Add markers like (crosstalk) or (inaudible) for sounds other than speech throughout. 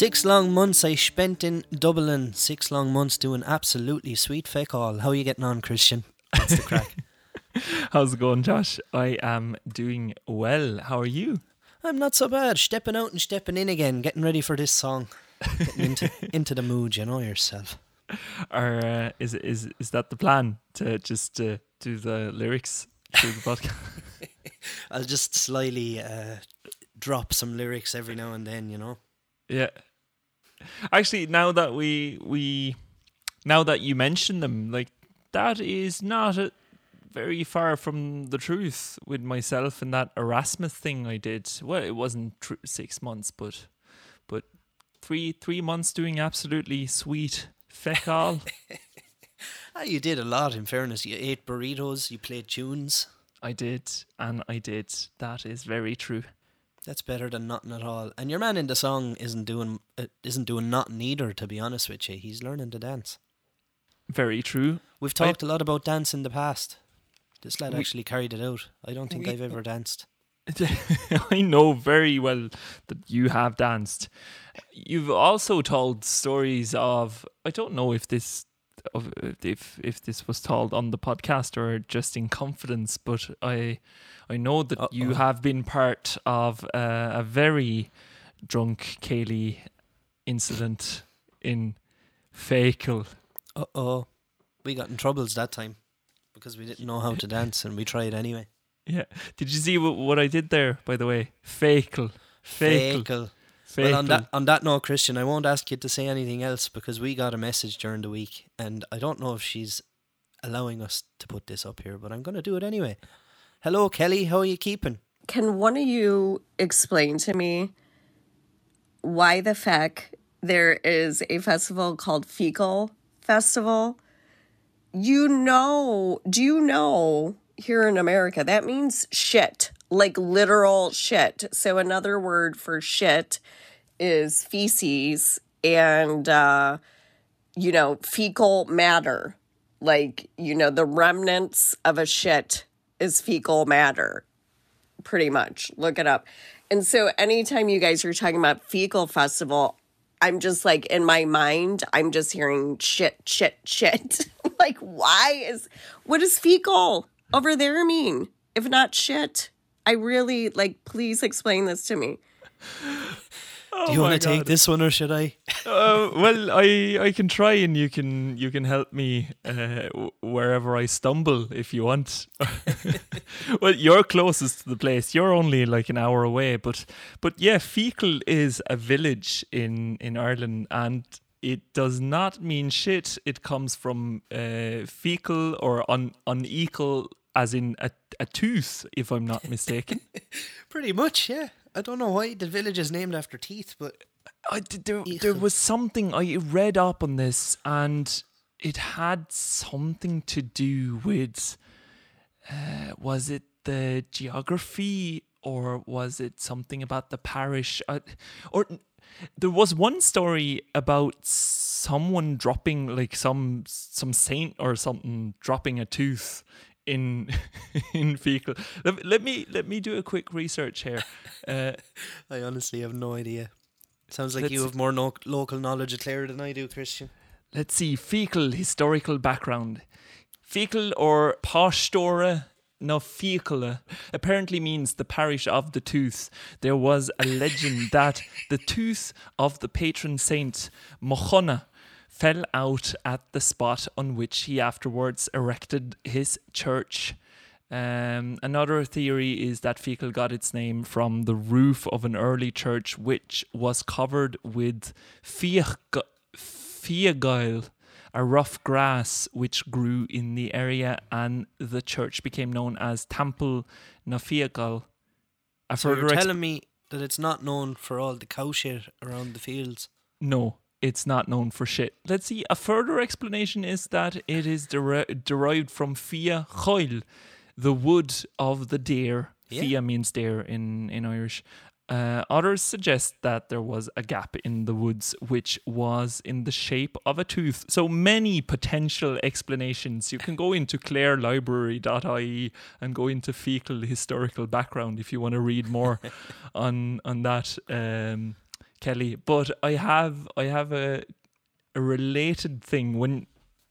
Six long months I spent in Dublin. Six long months doing absolutely sweet feck all. How are you getting on, Christian? That's the crack. (laughs) How's it going, Josh? I am doing well. How are you? I'm not so bad. Stepping out and stepping in again, getting ready for this song. Getting into (laughs) into the mood, you know yourself. Or uh, is is is that the plan to just uh, do the lyrics through the podcast? (laughs) I'll just slyly uh, drop some lyrics every now and then, you know. yeah. Actually, now that we we now that you mention them, like that is not a, very far from the truth with myself and that Erasmus thing I did. Well, it wasn't tr- six months, but but three three months doing absolutely sweet feck all. (laughs) Ah, you did a lot. In fairness, you ate burritos, you played tunes. I did, and I did. That is very true. That's better than nothing at all. And your man in the song isn't doing uh, isn't doing nothing either. To be honest with you, he's learning to dance. Very true. We've talked a lot about dance in the past. This lad We- actually carried it out. I don't think We- I've ever danced. (laughs) I know very well that you have danced. You've also told stories of I don't know if this of if if this was told on the podcast or just in confidence, but I I know that you Uh-oh. have been part of uh, a very drunk céilí incident in Feakle. Uh oh, we got in troubles that time because we didn't know how to dance and we tried anyway. Yeah. Did you see what, what I did there? By the way, Feakle. Feakle. Feakle. Feakle. Well, on that on that note, Christian, I won't ask you to say anything else because we got a message during the week, and I don't know if she's allowing us to put this up here, but I'm going to do it anyway. Hello, Kelly. How are you keeping? Can one of you explain to me why the feck there is a festival called Feakle Festival? You know, do you know here in America that means shit, like literal shit. So another word for shit is feces and uh you know, fecal matter. Like, you know, the remnants of a shit is fecal matter pretty much. Look it up. And so anytime you guys are talking about fecal festival, I'm just like in my mind, I'm just hearing shit, shit, shit. (laughs) like, why is what is fecal over there mean? If not shit. I really like please explain this to me. Oh do you want to take this one or should I? Uh, well, I I can try, and you can you can help me uh, w- wherever I stumble if you want. (laughs) well, you're closest to the place. You're only like an hour away, but but yeah, Feakle is a village in in Ireland, and it does not mean shit. It comes from uh, fecal or un, unequal, as in a a tooth, if I'm not mistaken. (laughs) Pretty much, yeah. I don't know why the village is named after teeth, but I there, there was something I read up on this, and it had something to do with uh, was it the geography or was it something about the parish? Uh, or there was one story about someone dropping like some some saint or something dropping a tooth in (laughs) in Feakle. Let, let me let me do a quick research here. Uh, (laughs) I honestly have no idea. Sounds like you have more no- local knowledge of Clare than I do, Christian. let's see, Feakle historical background. Feakle or Pástóra no Fícala apparently means the parish of the tooth. There was a legend that the tooth of the patron saint Mochona fell out at the spot on which he afterwards erected his church. Um, another theory is that Feakle got its name from the roof of an early church, which was covered with fiach- a rough grass which grew in the area, and the church became known as Temple na Fiagail. So you're telling me that it's not known for all the cow shit around the fields. No, it's not known for shit. Let's see. A further explanation is that it is deri- derived from fia choil, the wood of the deer. Yeah. Fia means deer in, in Irish. Uh, others suggest that there was a gap in the woods which was in the shape of a tooth. So many potential explanations. You can go into clarelibrary.ie and go into Feakle historical background if you want to read more (laughs) on on that. Um, Kelly. But I have I have a a related thing. When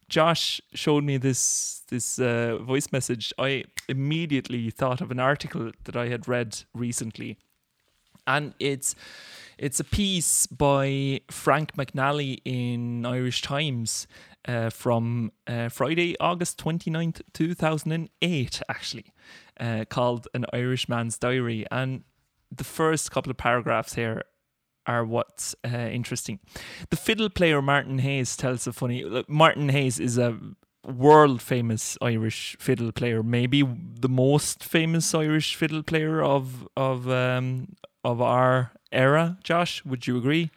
Josh showed me this this uh, voice message, I immediately thought of an article that I had read recently, and it's it's a piece by Frank McNally in Irish Times uh, from uh, Friday, August 29th, 2008, actually, uh, called An Irishman's Diary. And the first couple of paragraphs here are what's uh, interesting. The fiddle player Martin Hayes tells a funny. Look, Martin Hayes is a world famous Irish fiddle player, maybe the most famous Irish fiddle player of of um, of our era. Josh, would you agree?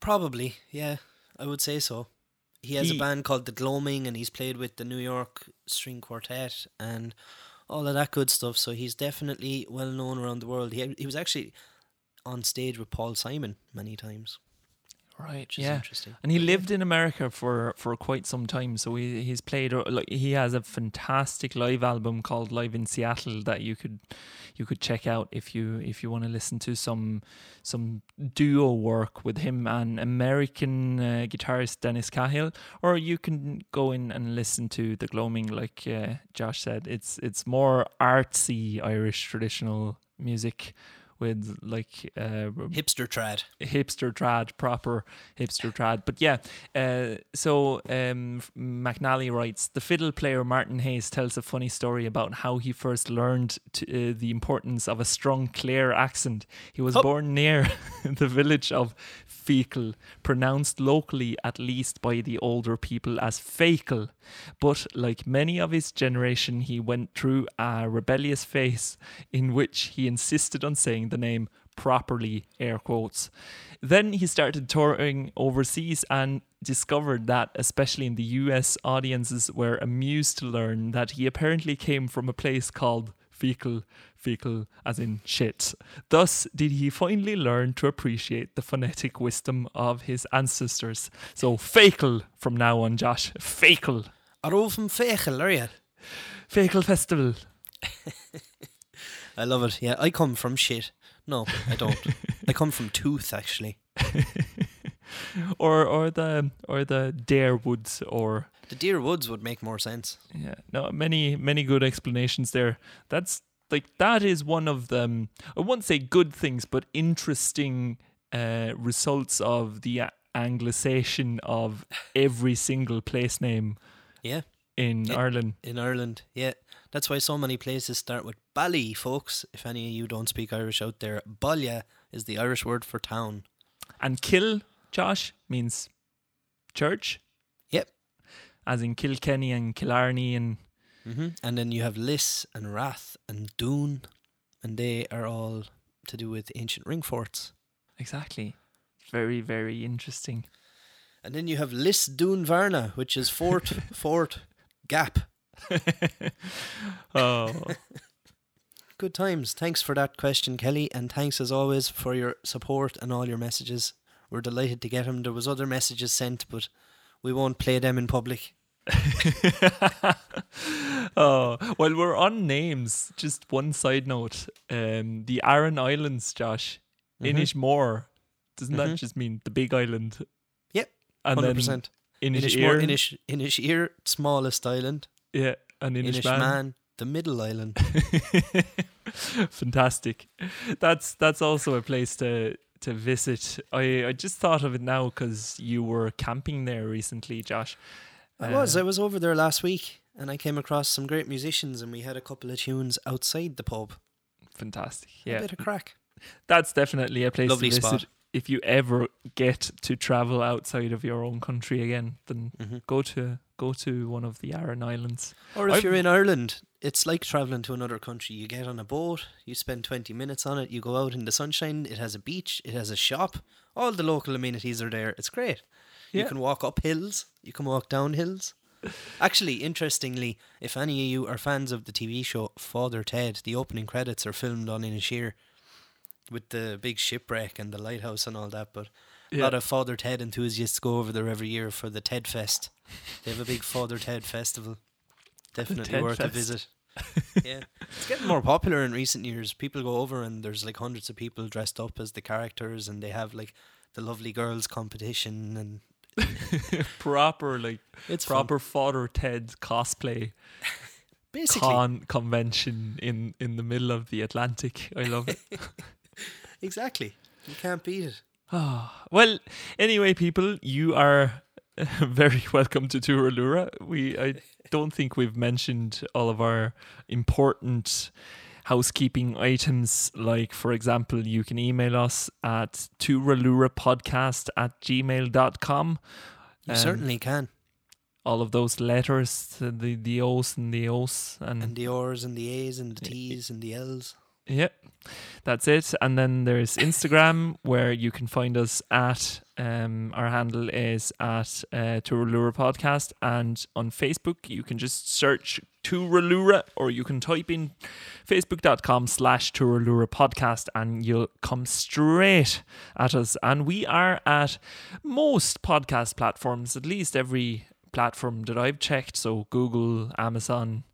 Probably, yeah, I would say so. He has He- a band called The Gloaming, and he's played with the New York String Quartet and all of that good stuff. So he's definitely well known around the world. He he was actually on stage with Paul Simon many times, Right. which is Yeah. interesting. And he lived in America for, for quite some time, so he he's played uh, like he has a fantastic live album called Live in Seattle that you could you could check out if you if you want to listen to some some duo work with him and American uh, guitarist Dennis Cahill, or you can go in and listen to the Gloaming, like uh, Josh said. It's it's more artsy Irish traditional music with like uh, Hipster trad. hipster trad, proper hipster trad. But yeah, uh, so um, McNally writes the fiddle player Martin Hayes tells a funny story about how he first learned to, uh, the importance of a strong, clear accent. He was Oh. born near (laughs) the village of Feakle, pronounced locally at least by the older people as Fecal. But like many of his generation, he went through a rebellious phase in which he insisted on saying the name properly, air quotes. Then he started touring overseas and discovered that, especially in the US, audiences were amused to learn that he apparently came from a place called fecal, fecal, as in shit. Thus did he finally learn to appreciate the phonetic wisdom of his ancestors. So, fecal from now on, Josh. Fecal. Are you from Feakle, are you? Feakle Festival. (laughs) I love it. Yeah, I come from shit. No, I don't. (laughs) I come from tooth, actually. (laughs) Or or the or the Dare Woods or The Deer Woods would make more sense. Yeah, no, many many good explanations there. That's like that is one of them. I won't say good things, but interesting uh, results of the anglicization of every single place name Yeah, in Yeah. Ireland. in Ireland. Yeah, that's why so many places start with Bally, folks. If any of you don't speak Irish out there, Ballia is the Irish word for town. And kill, Josh, means church, Yep. as in Kilkenny and Killarney and hmm And then you have Liss and Rath and Doon, and they are all to do with ancient ring forts. exactly. Very very interesting. And then you have Lisdoonvarna, which is fort, (laughs) fort, gap. (laughs) Oh, (laughs) Good times. Thanks for that question, Kelly, and thanks as always for your support and all your messages. We're delighted to get them. There was other messages sent, but we won't play them in public. (laughs) oh, while we're on names, just one side note. Um, the Aran Islands, Josh, Mhm. Inishmore, doesn't that Mhm. just mean the big island? Yep, hundred percent. Inishmore, Inish, Inisheer, smallest island. yeah, and Inishmaan. Inishmaan, the middle island. (laughs) Fantastic. That's that's also a place to to visit. I I just thought of it now because you were camping there recently, Josh. I was. Uh, I was over there last week, and I came across some great musicians, and we had a couple of tunes outside the pub. Fantastic. Yeah. A bit of crack. that's definitely a place Lovely to visit. spot. If you ever get to travel outside of your own country again, then hmm go to go to one of the Aran Islands. Or if I've- you're in Ireland, it's like traveling to another country. You get on a boat, you spend 20 minutes on it, you go out in the sunshine, it has a beach, it has a shop, all the local amenities are there. It's great. Yeah. You can walk up hills, you can walk down hills. Actually, interestingly, if any of you are fans of the TV show Father Ted, the opening credits are filmed on Inisheer with the big shipwreck and the lighthouse and all that. But a lot of Father Ted enthusiasts go over there every year for the Ted Fest. They have a big Father Ted festival. Definitely Ted worth a visit. (laughs) yeah, it's getting more popular in recent years. People go over and there's like hundreds of people dressed up as the characters, and they have like the lovely girls competition, and (laughs) proper like it's fun. proper Father Ted cosplay (laughs) Basically, con convention in in the middle of the Atlantic. I love it. (laughs) exactly. You can't beat it. Ah, (sighs) well, anyway, people, you are very welcome to Turalura. We I don't think we've mentioned all of our important housekeeping items. Like, for example, you can email us at turalurapodcast at gmail.com. You Um, certainly can. All of those letters, the the O's and the O's and And the R's and the A's and the T's and the L's. Yep, that's it. And then there's Instagram where you can find us at um, our handle is at uh, Turalura Podcast, and on Facebook you can just search Turalura, or you can type in facebook.com slash Turalura Podcast, and you'll come straight at us. And we are at most podcast platforms, at least every platform that I've checked. So Google, Amazon,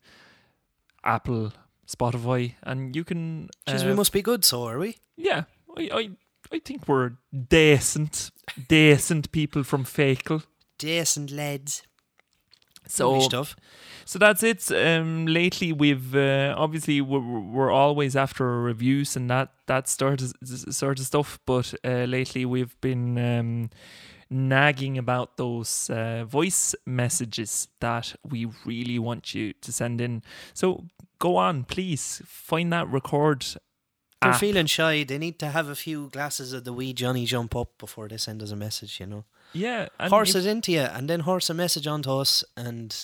Apple. Spotify, and you can. Jeez, uh, we must be good, so are we? yeah, I, I, I think we're decent, decent people from Feakle. Decent lads. So, stuff. so that's it. Um, lately we've uh, obviously we're, we're always after reviews and that that sort of sort of stuff. But uh, lately we've been um, nagging about those uh, voice messages that we really want you to send in. So go on, please find that record. They're app. feeling shy. They need to have a few glasses of the wee Johnny jump up before they send us a message, you know. Yeah, horse it into you and then horse a message onto us and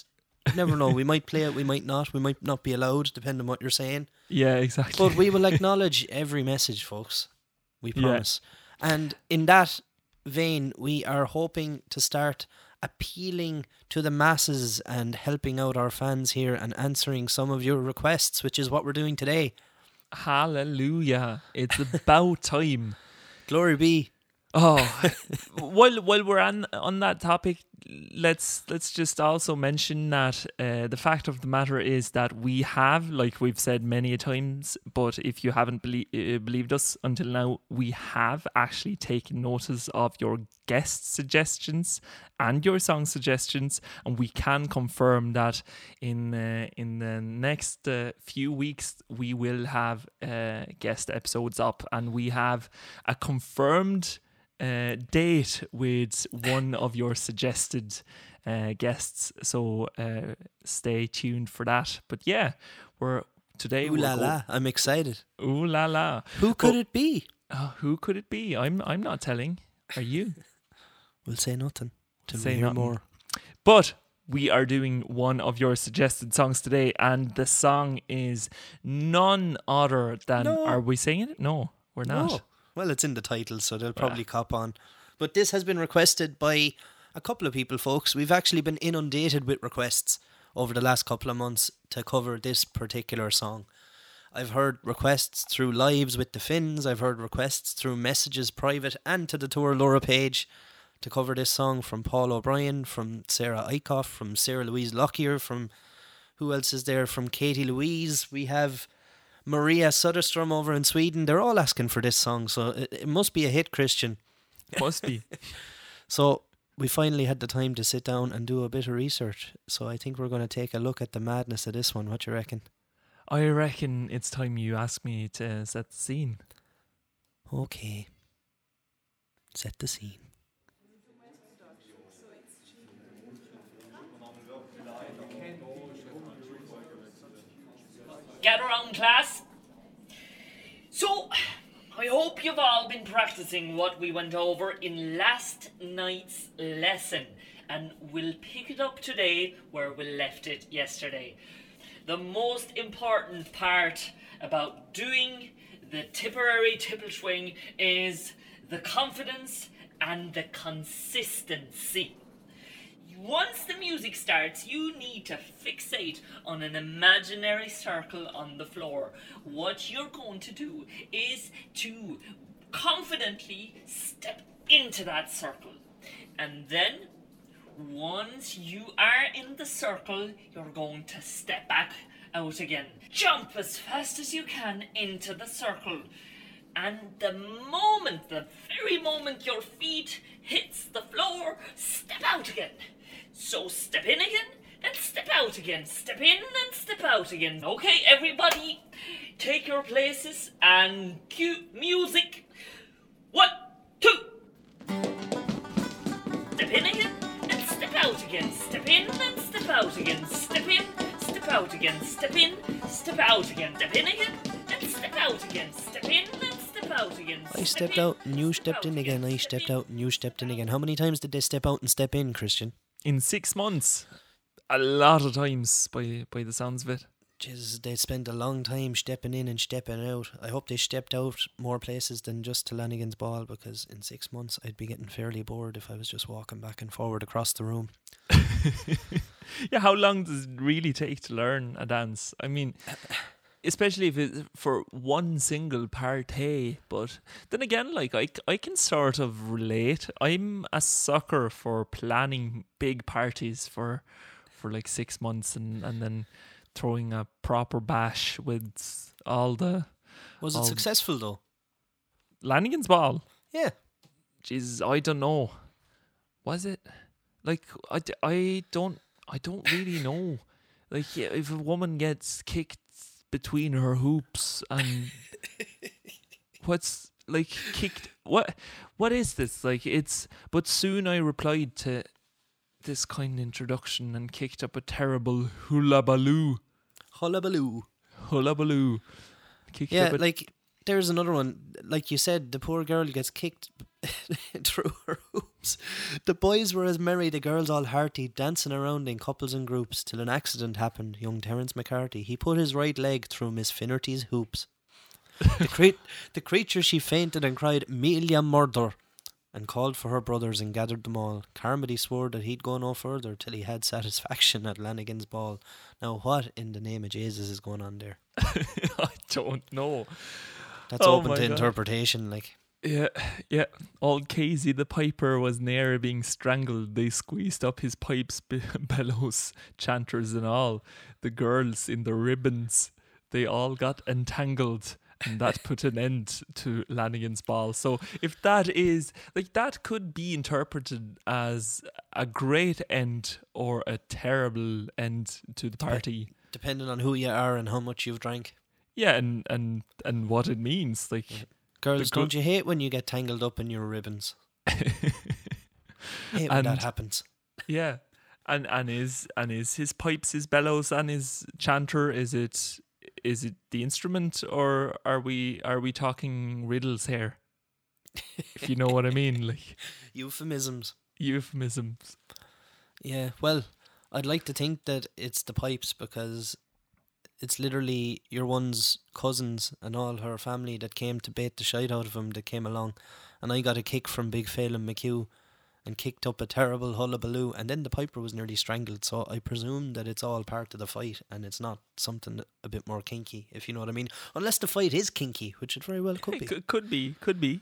never know. we (laughs) might play it, we might not. We might not be allowed, depending on what you're saying. yeah, exactly. But we will (laughs) acknowledge every message, folks. We Yeah. promise. And in that vein, we are hoping to start appealing to the masses and helping out our fans here and answering some of your requests, which is what we're doing today. Hallelujah. It's about time. Glory be. Oh, (laughs) while while we're on on that topic, let's let's just also mention that uh, the fact of the matter is that we have, like we've said many a times, but if you haven't belie- uh, believed us until now, we have actually taken notice of your guest suggestions and your song suggestions, and we can confirm that in uh, in the next uh, few weeks we will have uh, guest episodes up, and we have a confirmed uh, date with one of your suggested uh, guests. So uh, stay tuned for that. But yeah, we're today. Ooh we're la go- la. I'm excited. Ooh la la. Who could But- it be? Uh, who could it be? I'm I'm not telling. Are you? (laughs) We'll say nothing till Say we hear nothing. more. But we are doing one of your suggested songs today, and the song is none other than. No. Are we saying it? No, we're not. No. Well, it's in the title, so they'll probably cop on. But this has been requested by a couple of people, folks. We've actually been inundated with requests over the last couple of months to cover this particular song. I've heard requests through lives with the Finns. I've heard requests through messages private and to the Turalura page to cover this song from Paul O'Brien, from Sarah Eichhoff, from Sarah Louise Lockyer, from who else is there? From Katie Louise. We have Maria Söderström over in Sweden. They're all asking for this song, so it, it must be a hit, Christian. Must be. (laughs) So we finally had the time to sit down and do a bit of research. So I think we're going to take a look at the madness of this one. What you reckon? I reckon it's time you ask me to set the scene. Okay. Set the scene. Gather around, class. So, I hope you've all been practicing what we went over in last night's lesson, and we'll pick it up today where we left it yesterday. The most important part about doing the Tipperary tipple swing is the confidence and the consistency. Once the music starts, you need to fixate on an imaginary circle on the floor. What you're going to do is to confidently step into that circle. And then, once you are in the circle, you're going to step back out again. Jump as fast as you can into the circle. And the moment, the very moment your feet hits the floor, step out again. So step in again, and step out again. Step in and step out again. Okay, everybody, take your places and cue music. One, two. Step in again and step out again. Step in and step out again. Step in, step out again. Step in, step out again. Step in again and step out again. Step in and step out again. I stepped in, out and you stepped in again. I stepped out and you stepped in again. How many times did they step out and step in, Christian? In six months, a lot of times by by the sounds of it. Jesus, they spent a long time stepping in and stepping out. I hope they stepped out more places than just to Lanigan's Ball because in six months I'd be getting fairly bored if I was just walking back and forward across the room. (laughs) Yeah, how long does it really take to learn a dance? I mean, (coughs) especially if it's for one single party. But then again, like I, I can sort of relate. I'm a sucker for planning big parties for, for like six months and and then throwing a proper bash with all the Was it Oh. successful though? Lanigan's ball. Yeah. Jesus, I don't know. Was it? Like I, I don't I don't really know. Like yeah, if a woman gets kicked between her hoops and (laughs) what's like kicked what what is this? Like it's but soon I replied to this kind introduction and kicked up a terrible hula baloo. Hullabaloo. Hula baloo. Kicked Yeah, up a like there's another one. Like you said, the poor girl gets kicked (laughs) through her hoops. The boys were as merry, the girls all hearty, dancing around in couples and groups till an accident happened. Young Terence McCarthy, he put his right leg through Miss Finnerty's hoops. The, cre- (laughs) the creature she fainted and cried, Melia murder, and called for her brothers and gathered them all. Carmody swore that he'd go no further till he had satisfaction at Lanigan's ball. Now, what in the name of Jesus is going on there? (laughs) I don't know. That's Oh open to God. interpretation. Like, Yeah, yeah. Old Casey the piper was near being strangled. They squeezed up his pipes, be- (laughs) bellows, chanters, and all. The girls in the ribbons, they all got entangled. And that put an end to Lanigan's ball. So, if that is like that, could be interpreted as a great end or a terrible end to the party. depending on who you are and how much you've drank. Yeah, and and and what it means. Like, Girls, go- don't you hate when you get tangled up in your ribbons? (laughs) hate when And- that happens. Yeah. And and is and is his pipes, his bellows, and his chanter? Is it is it the instrument, or are we are we talking riddles here? If you know what I mean, (laughs) like Euphemisms. euphemisms. Yeah, well, I'd like to think that it's the pipes because it's literally your one's cousins and all her family that came to bait the shite out of him that came along. And I got a kick from Big Phelim McHugh and kicked up a terrible hullabaloo. And then the piper was nearly strangled. So I presume that it's all part of the fight and it's not something a bit more kinky, if you know what I mean. Unless the fight is kinky, which it very well could be. (laughs) Could, could be, could be.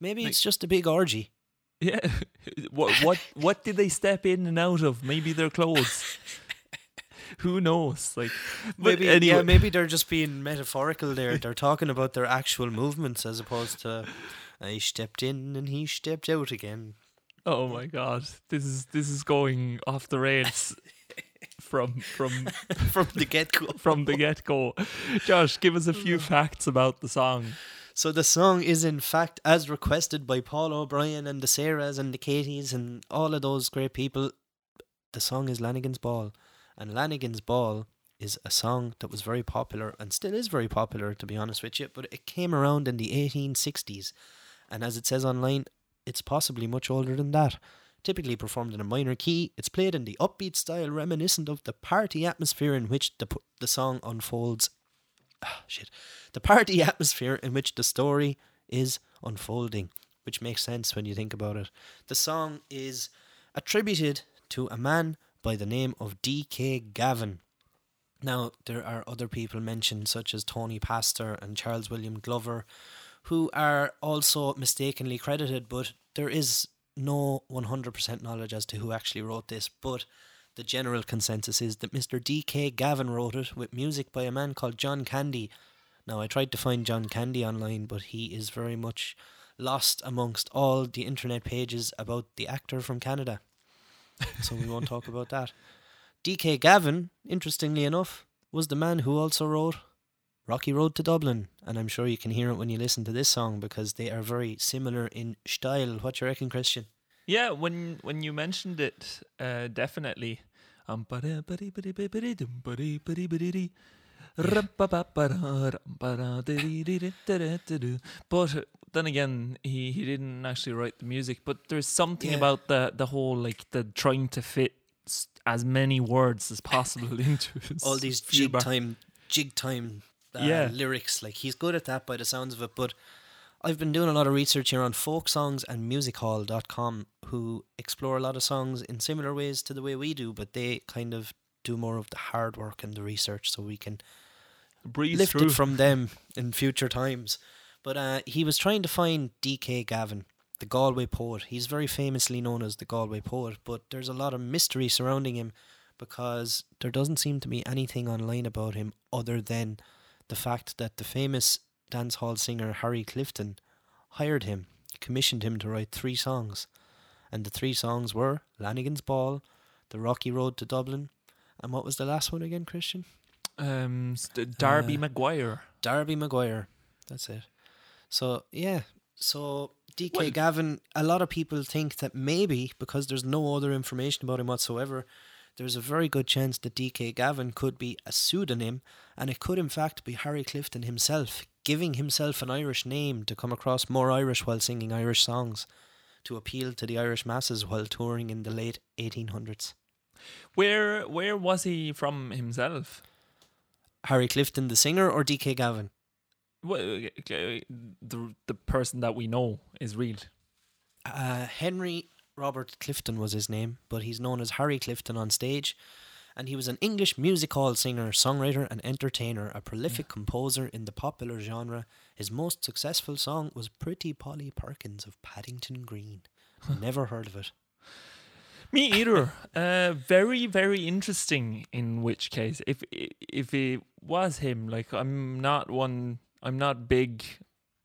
Maybe like- it's just a big orgy. Yeah. (laughs) what what what did they step in and out of? Maybe their clothes. (laughs) (laughs) Who knows? Like, but Maybe, anyway, yeah, maybe they're just being metaphorical there. They're talking about their actual movements as opposed to I stepped in and he stepped out again. Oh my god, this is this is going off the rails from from (laughs) From the get go. (laughs) from the get go. Josh, give us a few mm. facts about the song. So the song is in fact as requested by Paul O'Brien and the Sarahs and the Katies and all of those great people. The song is Lanigan's Ball. And Lanigan's Ball is a song that was very popular and still is very popular to be honest with you, but it came around in the 1860s. And as it says online, it's possibly much older than that. Typically performed in a minor key, it's played in the upbeat style reminiscent of the party atmosphere in which the, the song unfolds ah, shit, the party (laughs) atmosphere in which the story is unfolding, which makes sense when you think about it. The song is attributed to a man by the name of D.K. Gavin. Now, there are other people mentioned, such as Tony Pastor and Charles William Glover, who are also mistakenly credited, but there is no 100% knowledge as to who actually wrote this, but the general consensus is that Mr. D.K. Gavin wrote it with music by a man called John Candy. Now, I tried to find John Candy online, but he is very much lost amongst all the internet pages about the actor from Canada. So we won't talk about that. D.K. Gavin, interestingly enough, was the man who also wrote Rocky Road to Dublin, and I'm sure you can hear it when you listen to this song because they are very similar in style. What you reckon, Christian? Yeah, when when you mentioned it, uh, definitely. Um, but then again, he, he didn't actually write the music. But there's something Yeah. about the the whole like the trying to fit as many words as possible (laughs) into All these jig bar- time, jig time uh, Yeah. lyrics. Like he's good at that by the sounds of it. But I've been doing a lot of research here on folk songs and musichall.com, who explore a lot of songs in similar ways to the way we do, but they kind of do more of the hard work and the research so we can breeze lift through. it from them in future times. But uh, he was trying to find D.K. Gavin, the Galway poet. He's very famously known as the Galway poet, but there's a lot of mystery surrounding him because there doesn't seem to be anything online about him other than the fact that the famous dancehall singer Harry Clifton hired him, commissioned him to write three songs. And the three songs were Lanigan's Ball, The Rocky Road to Dublin, and what was the last one again, Christian? um, Darby Uh, Maguire. Darby Maguire. That's it. So yeah. So DK Well- Gavin, a lot of people think that maybe because there's no other information about him whatsoever, there's a very good chance that DK Gavin could be a pseudonym and it could in fact be Harry Clifton himself, giving himself an Irish name to come across more Irish while singing Irish songs, to appeal to the Irish masses while touring in the late 1800s. Where where was he from himself? Harry Clifton, the singer, or DK Gavin? Well, the the person that we know is real. Uh, Henry Robert Clifton was his name, but he's known as Harry Clifton on stage. And he was an English music hall singer, songwriter, and entertainer, a prolific composer in the popular genre. His most successful song was Pretty Polly Perkins of Paddington Green. Never heard of it. Me either. uh, very very interesting. In which case, if if it was him, like I'm not one. I'm not big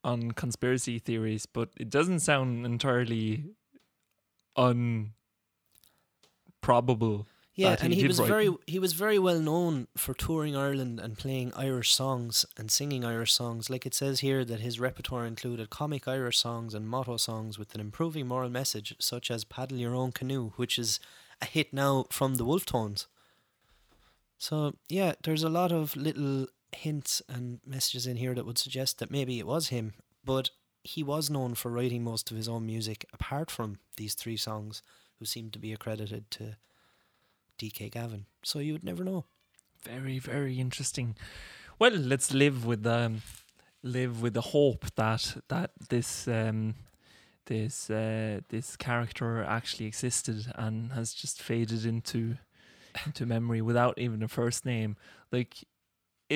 on conspiracy theories, but it doesn't sound entirely unprobable. Yeah, and he he was write very them. he was very well known for touring Ireland and playing Irish songs and singing Irish songs. Like it says here that his repertoire included comic Irish songs and motto songs with an improving moral message, such as "Paddle Your Own Canoe," which is a hit now from the Wolfe Tones. So yeah, there's a lot of little hints and messages in here that would suggest that maybe it was him, but he was known for writing most of his own music apart from these three songs, who seem to be accredited to DK Gavin. So you would never know. Very, very interesting. Well, let's live with um, live with the hope that that this um, this uh, this character actually existed and has just faded into into memory without even a first name. Like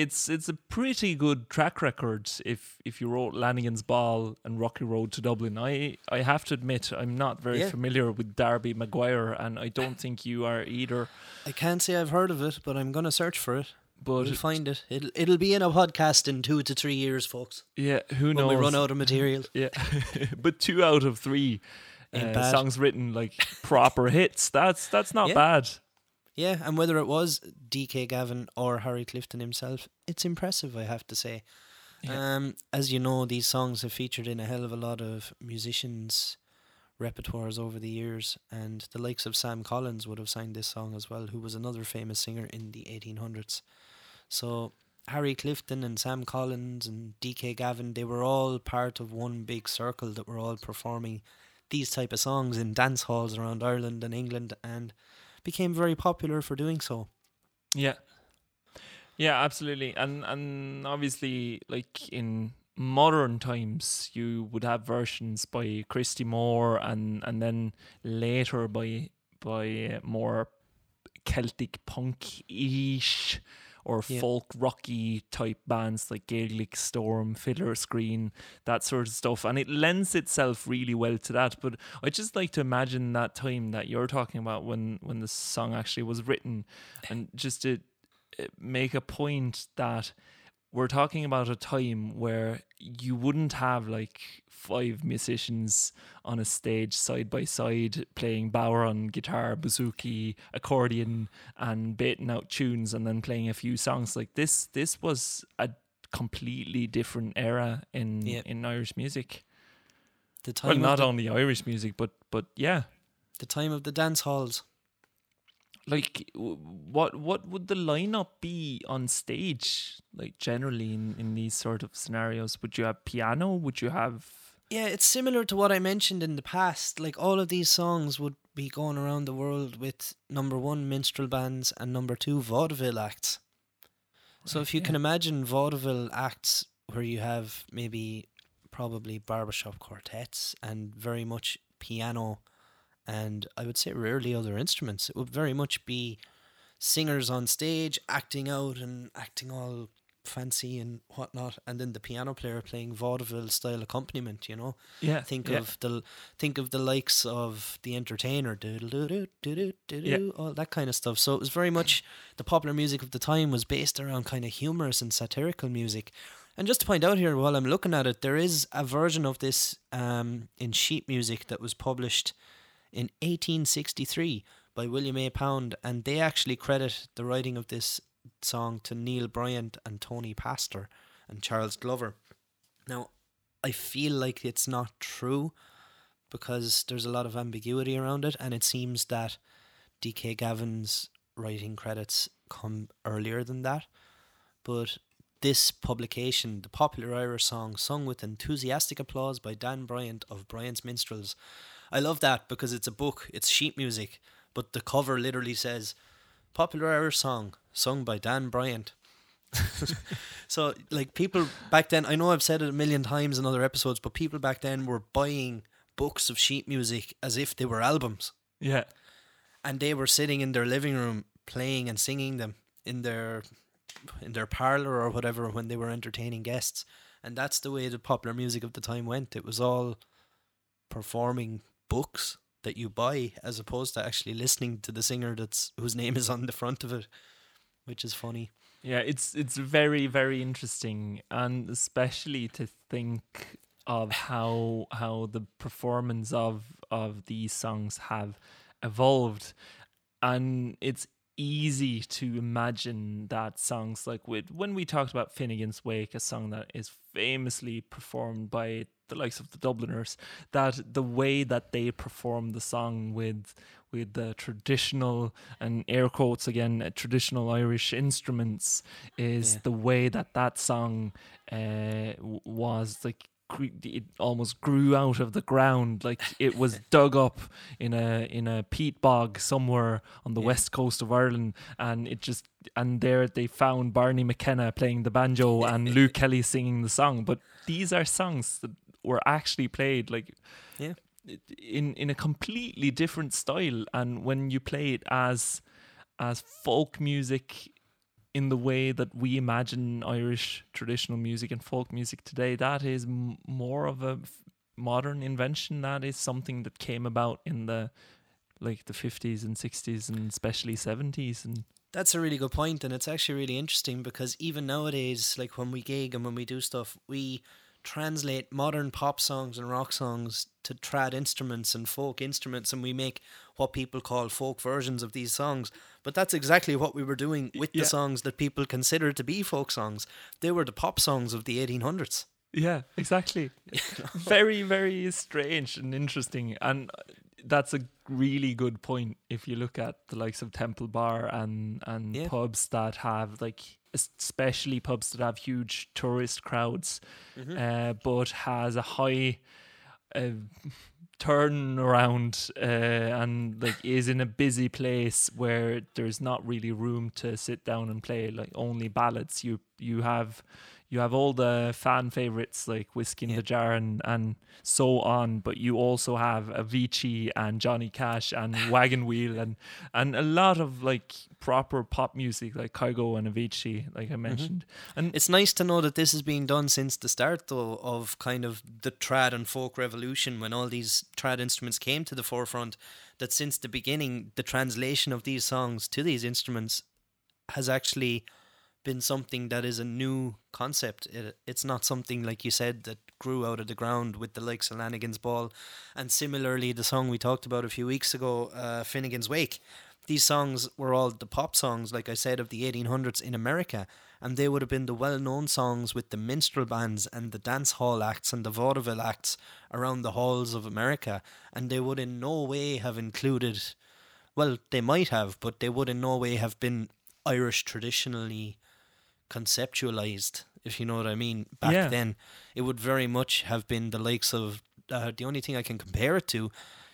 it's it's a pretty good track record if if you wrote Lanigan's Ball and Rocky Road to Dublin. I I have to admit I'm not very Yeah. familiar with Darby Maguire and I don't think you are either. I can't say I've heard of it, but I'm gonna search for it. But We'll find it. It'll it'll be in a podcast in two to three years, folks. yeah, who When knows? we run out of material. (laughs) Yeah, (laughs) but two out of three uh, songs written like proper hits. That's that's not Yeah. bad. Yeah, and whether it was DK Gavin or Harry Clifton himself, it's impressive, I have to say. Yeah. Um, as you know, these songs have featured in a hell of a lot of musicians' repertoires over the years, and the likes of Sam Collins would have sang this song as well, who was another famous singer in the 1800s. So Harry Clifton and Sam Collins and DK Gavin, they were all part of one big circle that were all performing these type of songs in dance halls around Ireland and England, and became very popular for doing so. Yeah, yeah, absolutely. And and obviously, like in modern times, you would have versions by Christy Moore, and and then later by by uh, more Celtic punk ish or Yeah. folk rocky type bands like Gaelic Storm, Fiddler's Green, that sort of stuff. And it lends itself really well to that. But I just like to imagine that time that you're talking about when when the song actually was written, and just to uh, make a point that we're talking about a time where you wouldn't have like five musicians on a stage side by side playing on guitar, bouzouki, accordion, and baiting out tunes and then playing a few songs like this. This was a completely different era in Yeah. in Irish music. The time Well, not the, only Irish music, but but yeah. the time of the dance halls. Like what what would the lineup be on stage like generally in, in these sort of scenarios would you have piano would you have Yeah, it's similar to what I mentioned in the past. Like all of these songs would be going around the world with number one minstrel bands and number two vaudeville acts. So if you can imagine vaudeville acts where you have maybe probably barbershop quartets and very much piano and I would say rarely other instruments, it would very much be singers on stage acting out and acting all fancy and whatnot, and then the piano player playing vaudeville style accompaniment. You know, yeah think yeah. of the think of the likes of the entertainer, Yeah. all that kind of stuff. So it was very much the popular music of the time was based around kind of humorous and satirical music. And just to point out here, while I'm looking at it, there is a version of this um, in sheet music that was published in 1863 by William A. Pond, and they actually credit the writing of this song to Neil Bryant and Tony Pastor and Charles Glover. Now, I feel like it's not true because there's a lot of ambiguity around it, and it seems that DK Gavin's writing credits come earlier than that. But this publication, the popular Irish song sung with enthusiastic applause by Dan Bryant of Bryant's Minstrels, I love that because it's a book, it's sheet music, but the cover literally says popular Irish song sung by Dan Bryant. (laughs) so like people back then I know I've said it a million times in other episodes, but people back then were buying books of sheet music as if they were albums. yeah And they were sitting in their living room playing and singing them in their in their parlor or whatever when they were entertaining guests. And that's the way the popular music of the time went. It was all performing books that you buy as opposed to actually listening to the singer that's whose name is on the front of it, which is funny. yeah it's it's very very interesting and especially to think of how how the performance of of these songs have evolved and it's easy to imagine that songs like with when we talked about Finnegan's Wake a song that is famously performed by the likes of the Dubliners that the way that they perform the song with with the traditional and air quotes again uh, traditional Irish instruments is Yeah. the way that that song uh, was like it almost grew out of the ground like it was (laughs) dug up in a in a peat bog somewhere on the Yeah. west coast of Ireland and it just and there they found Barney McKenna playing the banjo (laughs) and Luke Kelly singing the song but these are songs that were actually played like Yeah. in in a completely different style and when you play it as as folk music in the way that we imagine Irish traditional music and folk music today. That is m- more of a f- modern invention. That is something that came about in the like the 50s and 60s and especially 70s and That's a really good point, and it's actually really interesting because even nowadays, like when we gig and when we do stuff, we translate modern pop songs and rock songs to trad instruments and folk instruments, and we make what people call folk versions of these songs. But that's exactly what we were doing with Yeah. the songs that people consider to be folk songs. They were the pop songs of the 1800s. Yeah, exactly. (laughs) very, very strange and interesting. And that's a really good point if you look at the likes of Temple Bar and, and Yeah. pubs that have, like, especially pubs that have huge tourist crowds, uh, but has a high. Uh, turn around uh, and like is in a busy place where there's not really room to sit down and play like only ballads you you have you have all the fan favorites like Whiskey in Yeah. the Jar and, and so on, but you also have Avicii and Johnny Cash and (laughs) Wagon Wheel and and a lot of like proper pop music like Kygo and Avicii, like I mm-hmm. mentioned. And It's nice to know that this is being done since the start, though, of kind of the trad and folk revolution when all these trad instruments came to the forefront. That since the beginning, the translation of these songs to these instruments has actually been something that is a new concept. It, it's not something, like you said, that grew out of the ground with the likes of Lanigan's Ball. And similarly, the song we talked about a few weeks ago, uh, Finnegan's Wake. These songs were all the pop songs, like I said, of the 1800s in America. And they would have been the well known songs with the minstrel bands and the dance hall acts and the vaudeville acts around the halls of America. And they would in no way have included, well, they might have, but they would in no way have been Irish traditionally conceptualized, if you know what I mean. Back Yeah. then, it would very much have been the likes of. Uh, the only thing I can compare it to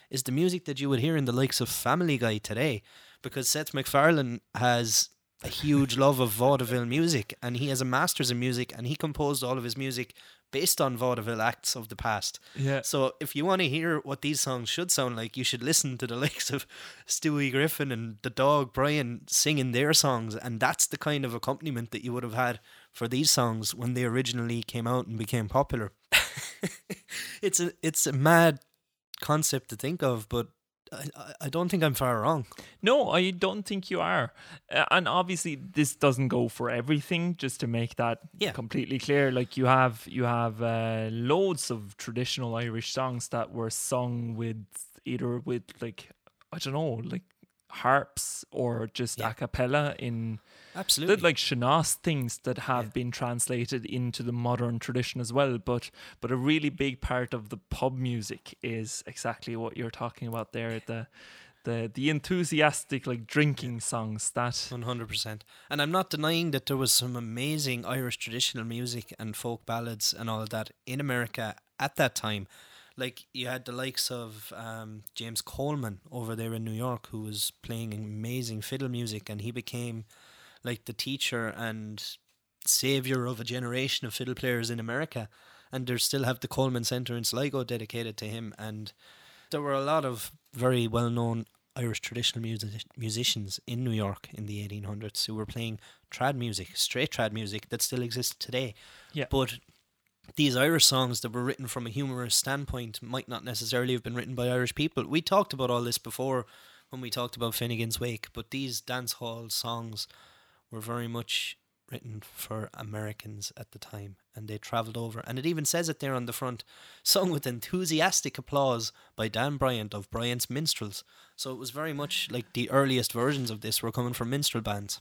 is the music that you would hear in the likes of Family Guy today, because Seth MacFarlane has a huge love of vaudeville music, and he has a master's in music, and he composed all of his music based on vaudeville acts of the past. yeah, So if you want to hear what these songs should sound like, you should listen to the (laughs) likes of Stewie Griffin and the dog Brian singing their songs, and that's the kind of accompaniment that you would have had for these songs when they originally came out and became popular. (laughs) it's a it's a mad concept to think of, but I, I- don't think I'm far wrong. No, I don't think you are. Uh, and obviously this doesn't go for everything just to make that Yeah. completely clear. Like you have you have uh, loads of traditional Irish songs that were sung with either with like I don't know, like harps or just Yeah. a cappella in Absolutely. like sean-nós things that have been translated into the modern tradition as well. But but a really big part of the pub music is exactly what you're talking about there. The the the enthusiastic like drinking songs that One hundred percent, and I'm not denying that there was some amazing Irish traditional music and folk ballads and all of that in America at that time. Like you had the likes of um, James Coleman over there in New York, who was playing amazing fiddle music, and he became like the teacher and savior of a generation of fiddle players in America. And they still have the Coleman Center in Sligo dedicated to him. And there were a lot of very well known Irish traditional music- musicians in New York in the 1800s who were playing trad music, straight trad music that still exists today. Yeah. But these Irish songs that were written from a humorous standpoint might not necessarily have been written by Irish people. We talked about all this before when we talked about Finnegan's Wake, but these dance hall songs were very much written for Americans at the time and they travelled over. And it even says it there on the front sung with enthusiastic applause by Dan Bryant of Bryant's Minstrels. So it was very much like the earliest versions of this were coming from minstrel bands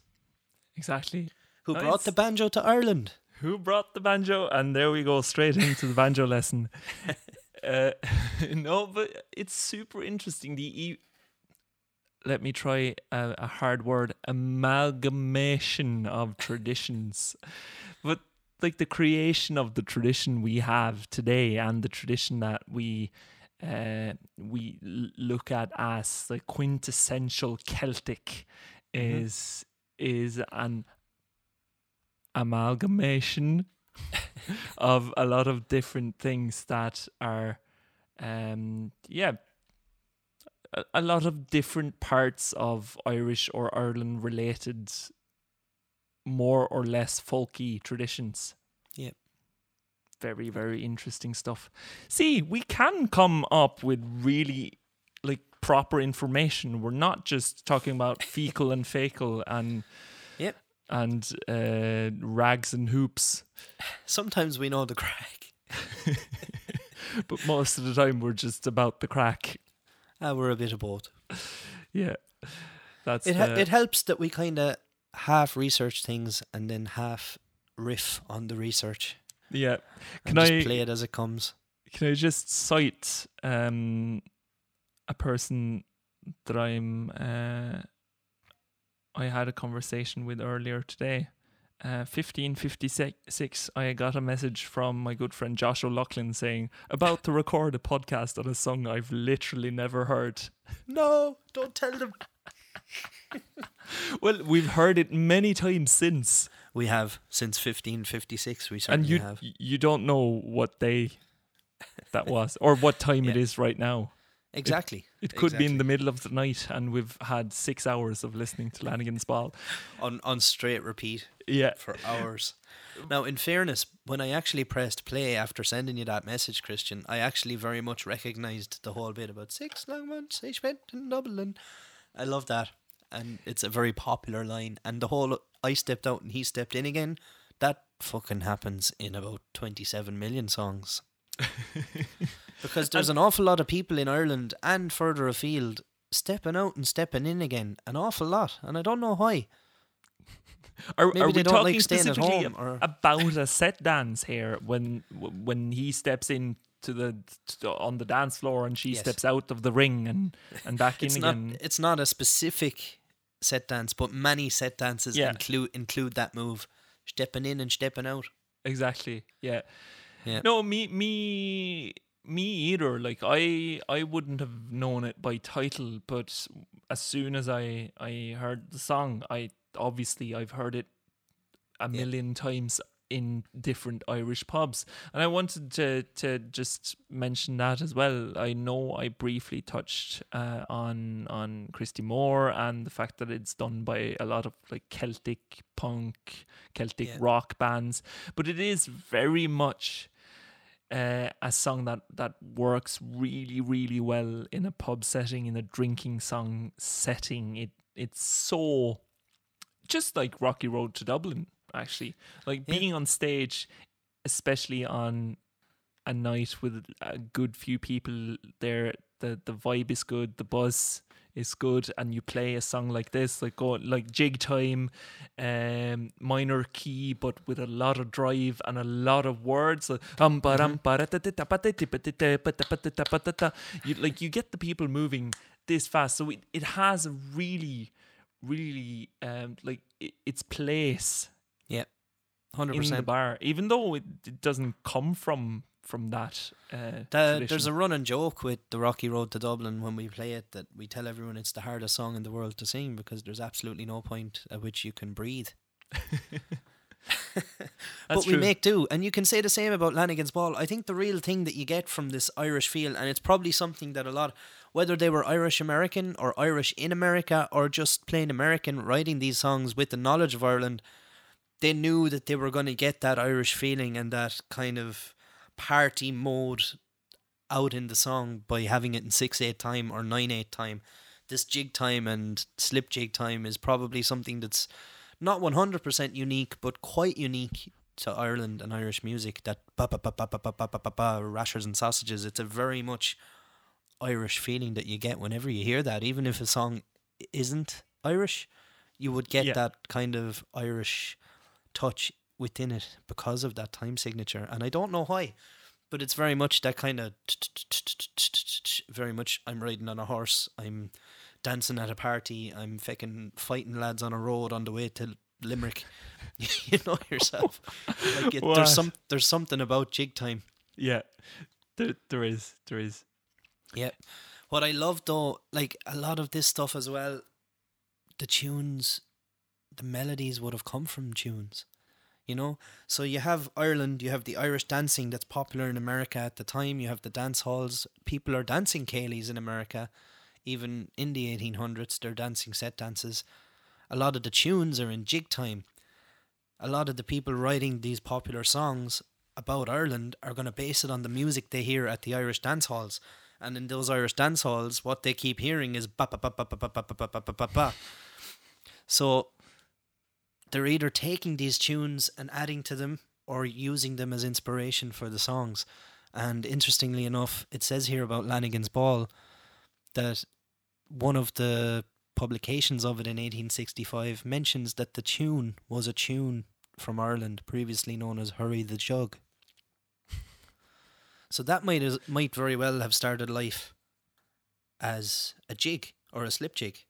exactly. who brought the banjo to Ireland. Who brought the banjo? And there we go, straight into the banjo lesson. (laughs) Uh, (laughs) no, but it's super interesting. The e- let me try a, a hard word amalgamation of traditions, but like the creation of the tradition we have today and the tradition that we uh, we look at as the quintessential Celtic is is an amalgamation (laughs) of a lot of different things that are um yeah a, a lot of different parts of Irish or Ireland related more or less folky traditions. Yep. Very, very interesting stuff. See, we can come up with really like proper information. We're not just talking about (laughs) Feakle and Feakle and Yep. and uh, rags and hoops. Sometimes we know the crack. (laughs) but most of the time we're just about the crack. Ah, we're a bit of both. (laughs) Yeah, that's It, the- it helps that we kind of half research things and then half riff on the research yeah. Can just I play it as it comes. can I just cite um a person that I'm uh I had a conversation with earlier today. Uh, 1556, I got a message from my good friend Josh O'Loughlin saying, about to record a podcast on a song I've literally never heard. (laughs) No, don't tell them. Well, we've heard it many times since, We have since 1556. We and certainly you have. you don't know what day that was or what time it Yeah. is right now. Exactly. It could be in the middle of the night, and we've had six hours of listening to Lanigan's Ball. on on straight repeat Yeah, for hours. Now, in fairness, when I actually pressed play after sending you that message, Christian, I actually very much recognised the whole bit about six long months I spent in Dublin. I love that, and it's a very popular line. And the whole I stepped out and he stepped in again. That fucking happens in about twenty-seven million songs. (laughs) because there's an awful lot of people in Ireland and further afield stepping out and stepping in again. An awful lot, and I don't know why. (laughs) Are, are we don't like talking specifically home, about a set dance here when when he steps in to the to, on the dance floor and she Yes. steps out of the ring and and back (laughs) in it's not again? it's not a specific set dance, but many set dances Yeah. include include that move, stepping in and stepping out. Exactly. Yeah. Yeah. No, me me me either. Like I I wouldn't have known it by title, but as soon as I I heard the song, I obviously I've heard it a Yeah. million times in different Irish pubs. And I wanted to to just mention that as well. I know I briefly touched uh, on on Christy Moore and the fact that it's done by a lot of like Celtic punk, Celtic Yeah. rock bands, but it is very much uh, a song that that works really really well in a pub setting in a drinking song setting it it's so just like Rocky Road to Dublin actually like Yeah. being on stage especially on a night with a good few people there the the vibe is good the buzz is good and you play a song like this like go like jig time um minor key but with a lot of drive and a lot of words like, um, ba-da-da-da-ba-da-da-ba-da-da-ba-da-da-ba-da-da. you like you get the people moving this fast so it, it has a really really um like its place Yeah, hundred in the bar, even though it, it doesn't come from from that. Uh, There's a running joke with the Rocky Road to Dublin when we play it that we tell everyone it's the hardest song in the world to sing because there's absolutely no point at which you can breathe. (laughs) (laughs) That's but we true. make do, and you can say the same about Lanigan's Ball. I think the real thing that you get from this Irish feel, and it's probably something that a lot, whether they were Irish American or Irish in America or just plain American, writing these songs with the knowledge of Ireland, they knew that they were going to get that Irish feeling and that kind of party mode out in the song by having it in six eight time or nine eight time. This jig time and slip jig time is probably something that's not one hundred percent unique, but quite unique to Ireland and Irish music. That ba ba ba ba ba ba ba ba ba rashers and sausages. It's a very much Irish feeling that you get whenever you hear that, even if a song isn't Irish, you would get Yeah. that kind of Irish touch within it because of that time signature. And I don't know why, but it's very much that kind of very much. I'm riding on a horse. I'm dancing at a party. I'm fucking fighting lads on a road on the way to Limerick. (laughs) you know yourself. Like it, there's some there's something about jig time. yeah, there, there is, there is. Yeah. What I love though, like a lot of this stuff as well, the tunes, the melodies would have come from tunes. You know? So you have Ireland, you have the Irish dancing that's popular in America at the time, you have the dance halls. People are dancing céilís in America. Even in the 1800s, they're dancing set dances. A lot of the tunes are in jig time. A lot of the people writing these popular songs about Ireland are going to base it on the music they hear at the Irish dance halls. And in those Irish dance halls, what they keep hearing is ba ba ba ba ba ba ba ba ba ba ba ba. So they're either taking these tunes and adding to them or using them as inspiration for the songs. And interestingly enough, it says here about Lanigan's Ball that one of the publications of it in 1865 mentions that the tune was a tune from Ireland previously known as Hurry the Jug. So that might as, might very well have started life as a jig or a slip jig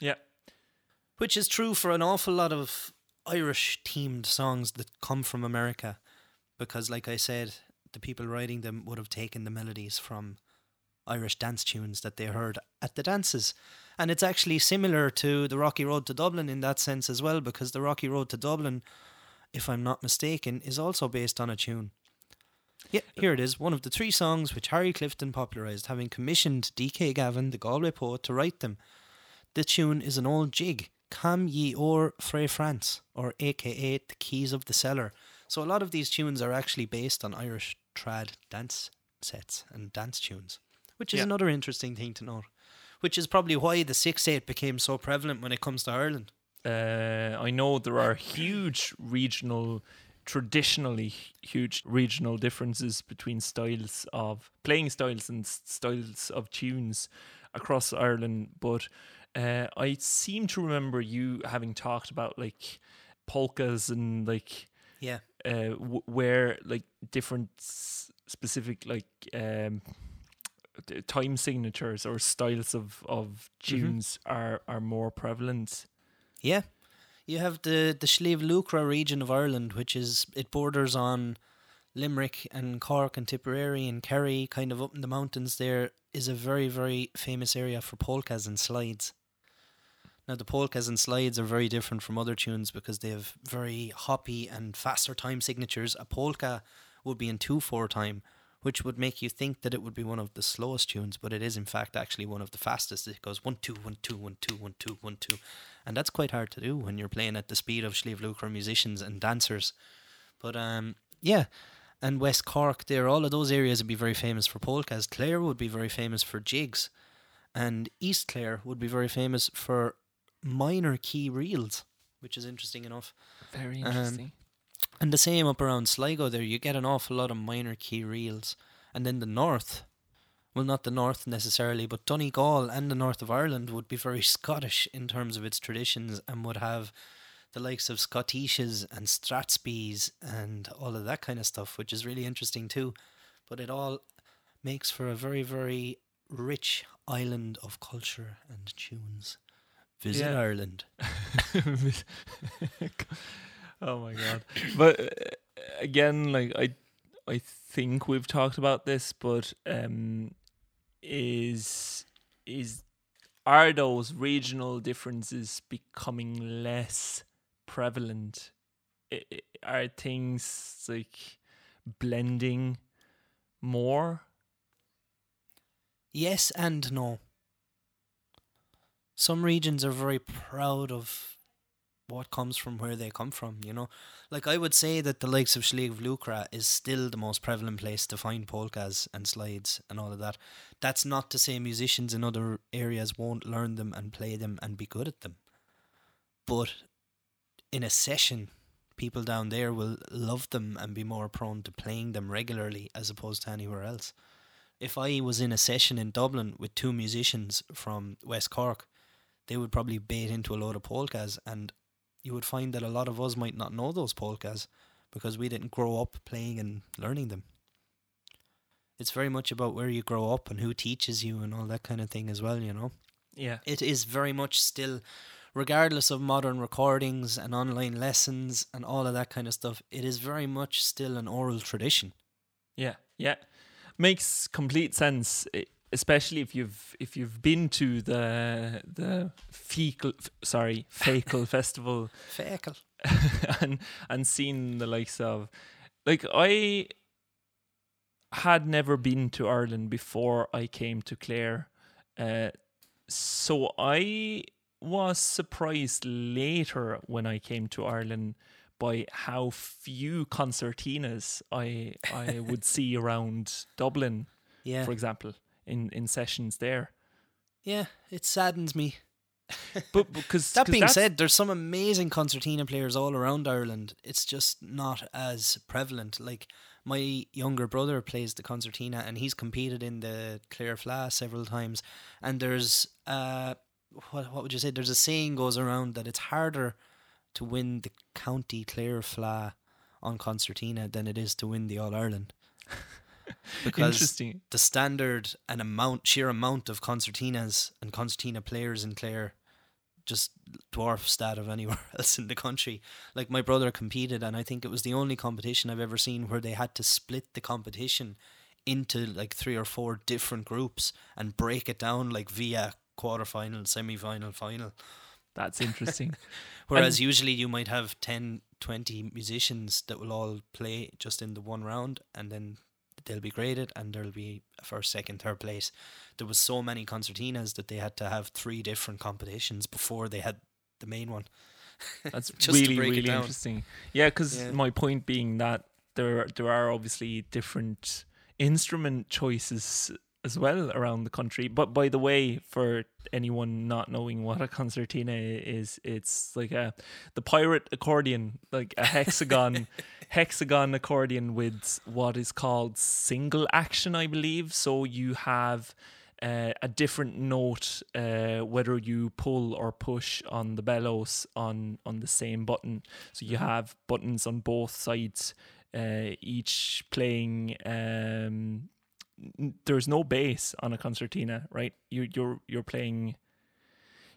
Yeah, which is true for an awful lot of Irish themed songs that come from America because, like I said, the people writing them would have taken the melodies from Irish dance tunes that they heard at the dances. And it's actually similar to the Rocky Road to Dublin in that sense as well, because the Rocky Road to Dublin, if I'm not mistaken, is also based on a tune. Yeah, here it is, one of the three songs which Harry Clifton popularised, having commissioned D.K. Gavin, the Galway poet, to write them. The tune is an old jig, Cam Ye O'er Frae France, or aka The Keys of the Cellar. So a lot of these tunes are actually based on Irish trad dance sets and dance tunes, which is Yeah. another interesting thing to note. Which is probably why the 6 8 became so prevalent when it comes to Ireland. Uh, I know there are huge regional, traditionally huge regional differences between styles of playing styles and styles of tunes across Ireland, but uh, I seem to remember you having talked about like polkas and like Yeah. uh, w- where like different s- specific like um, time signatures or styles of of tunes are are more prevalent. Yeah. You have the the Slieve Lucra region of Ireland, which is it borders on Limerick and Cork and Tipperary and Kerry, kind of up in the mountains. There is a very very famous area for polkas and slides. Now the polkas and slides are very different from other tunes because they have very hoppy and faster time signatures. A polka would be in two four time, which would make you think that it would be one of the slowest tunes, but it is in fact actually one of the fastest. It goes one two one two one two one two one two, and that's quite hard to do when you're playing at the speed of Slieve Lucra musicians and dancers. But um, yeah, and West Cork, there, all of those areas would be very famous for polkas. Clare would be very famous for jigs, and East Clare would be very famous for minor key reels, which is interesting enough. Very Um, interesting. And the same up around Sligo there, you get an awful lot of minor key reels. And then the north, well, not the north necessarily, but Donegal and the north of Ireland would be very (laughs) Scottish in terms of its traditions and would have the likes of Schottisches and Strathspeys and all of that kind of stuff, which is really interesting too. But it all makes for a very, very rich island of culture and tunes. Visit Yeah. Ireland. (laughs) (laughs) oh my god! But uh, again, like I, I think we've talked about this, but um, is is are those regional differences becoming less prevalent? Are things like blending more? Yes and no. Some regions are very proud of what comes from where they come from, you know. Like I would say that the likes of Slieve Lucra is still the most prevalent place to find polkas and slides and all of that. That's not to say musicians in other areas won't learn them and play them and be good at them. But in a session, people down there will love them and be more prone to playing them regularly as opposed to anywhere else if I was in a session in Dublin with two musicians from West Cork, they would probably bait into a load of polkas, and you would find that a lot of us might not know those polkas because we didn't grow up playing and learning them. It's very much about where you grow up and who teaches you and all that kind of thing as well, you know. Yeah. It is very much still, regardless of modern recordings and online lessons and all of that kind of stuff, it is very much still an oral tradition. Yeah, yeah, makes complete sense. e- Especially if you've if you've been to the the Feakle sorry (laughs) Feakle festival Feakle. (laughs) and and seen the likes of like I had never been to Ireland before I came to Clare, uh, so I was surprised later when I came to Ireland by how few concertinas I I would (laughs) see around Dublin, Yeah. for example, in in sessions there. Yeah, it saddens me. (laughs) But because That being said, there's some amazing concertina players all around Ireland. It's just not as prevalent. Like my younger brother plays the concertina, and he's competed in the Clare Fleadh several times. And there's uh, what what would you say? There's a saying goes around that it's harder to win the county Clare Fleadh on concertina than it is to win the All Ireland. Because interesting. the standard and amount sheer amount of concertinas and concertina players in Clare just dwarfs that of anywhere (laughs) else in the country. Like my brother competed, and I think it was the only competition I've ever seen where they had to split the competition into like three or four different groups and break it down like via quarterfinal, semi final, final. That's interesting. (laughs) Whereas usually you might have 10, 20 musicians that will all play just in the one round and then they'll be graded and there'll be a first, second, third place. There was so many concertinas that they had to have three different competitions before they had the main one. (laughs) That's Just really really interesting. Yeah, because Yeah. my point being that there there are obviously different instrument choices as well around the country. But by the way, for anyone not knowing what a concertina is, it's like a the pirate accordion, like a hexagon (laughs) hexagon accordion with what is called single action, I believe. So you have uh, a different note uh, whether you pull or push on the bellows on on the same button. So you have buttons on both sides, uh, each playing. Um, there's no bass on a concertina, right? You you're you're playing.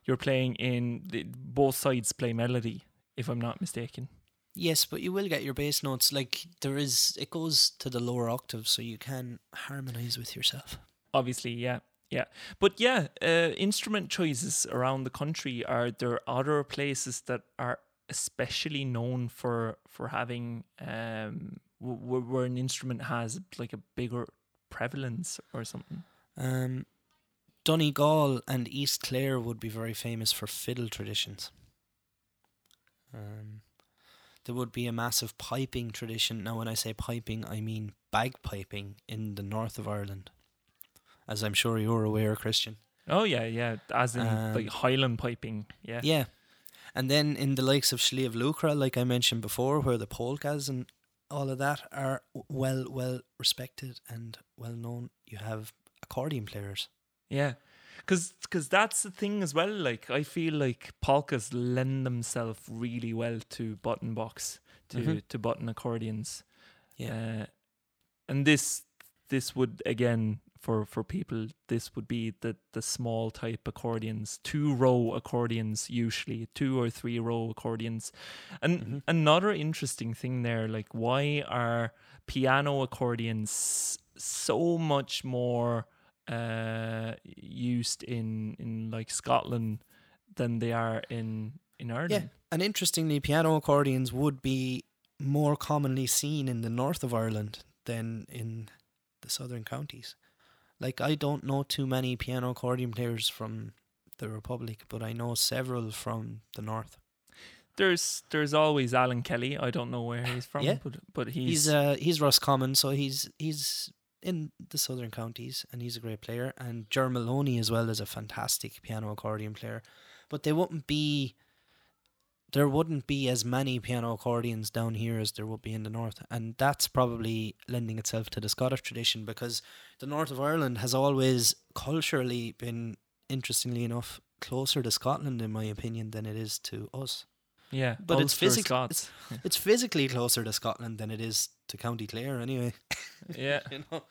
You're playing in the, both sides play melody, if I'm not mistaken. Yes, but you will get your bass notes. Like there is, it goes to the lower octave, so you can harmonize with yourself. obviously yeah yeah but yeah uh, instrument choices around the country are there other places that are especially known for for having um w- w- where an instrument has like a bigger prevalence or something Um, Donegal and East Clare would be very famous for fiddle traditions. Um, there would be a massive piping tradition. Now, when I say piping, I mean bagpiping in the north of Ireland, as I'm sure you're aware, Christian. oh yeah yeah as in Um, like highland piping yeah Yeah. And then in the likes of Slieve Lucra, like I mentioned before, where the polkas and all of that are well, well respected and well known, you have accordion players. Yeah. Because cause that's the thing as well. Like, I feel like polkas lend themselves really well to button box, to, Mhm. to button accordions. Yeah. Uh, and this this would, again, for, for people, this would be the, the small type accordions, two row accordions, usually, two or three row accordions. And Mhm. another interesting thing there, like, why are piano accordions so much more uh used in in like Scotland than they are in in Ireland. Yeah. And interestingly, piano accordions would be more commonly seen in the north of Ireland than in the southern counties. Like, I don't know too many piano accordion players from the Republic, but I know several from the north. There's there's always Alan Kelly. I don't know where he's from, Yeah. but but he's, He's uh he's Roscommon, so he's he's in the southern counties and he's a great player. And Ger Maloney as well is a fantastic piano accordion player. But they wouldn't be there wouldn't be as many piano accordions down here as there would be in the north. And that's probably lending itself to the Scottish tradition because the north of Ireland has always culturally been interestingly enough closer to Scotland in my opinion than it is to us. yeah, but it's Ulster physic- Scots. It's physically closer to Scotland than it is to County Clare anyway. yeah. (laughs) you know.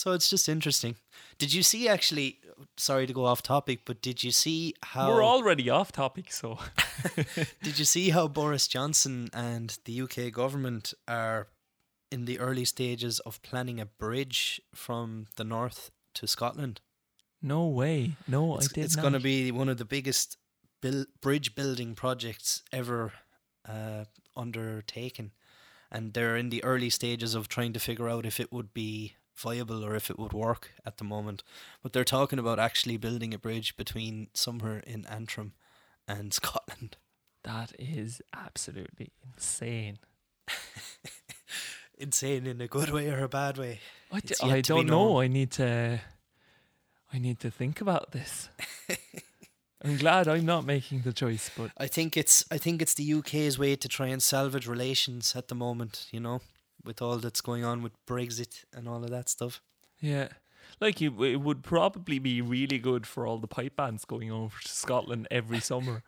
So it's just interesting. Did you see actually? Sorry to go off topic, but did you see how? We're already off topic, so (laughs) did you see how Boris Johnson and the UK government are in the early stages of planning a bridge from the north to Scotland? no way. No, It's, I did not. it's going to be one of the biggest bil- bridge building projects ever uh, undertaken. And they're in the early stages of trying to figure out if it would be viable or if it would work at the moment. But they're talking about actually building a bridge between somewhere in Antrim and (laughs) Scotland. That is absolutely insane. (laughs) Insane in a good way or a bad way. I, d- It's I don't know. I need to. I need to think about this. (laughs) I'm glad I'm not making the choice, but I think it's I think it's the UK's way to try and salvage relations at the moment, you know, with all that's going on with Brexit and all of that stuff. yeah, like it, it would probably be really good for all the pipe bands going over to Scotland every (laughs) summer.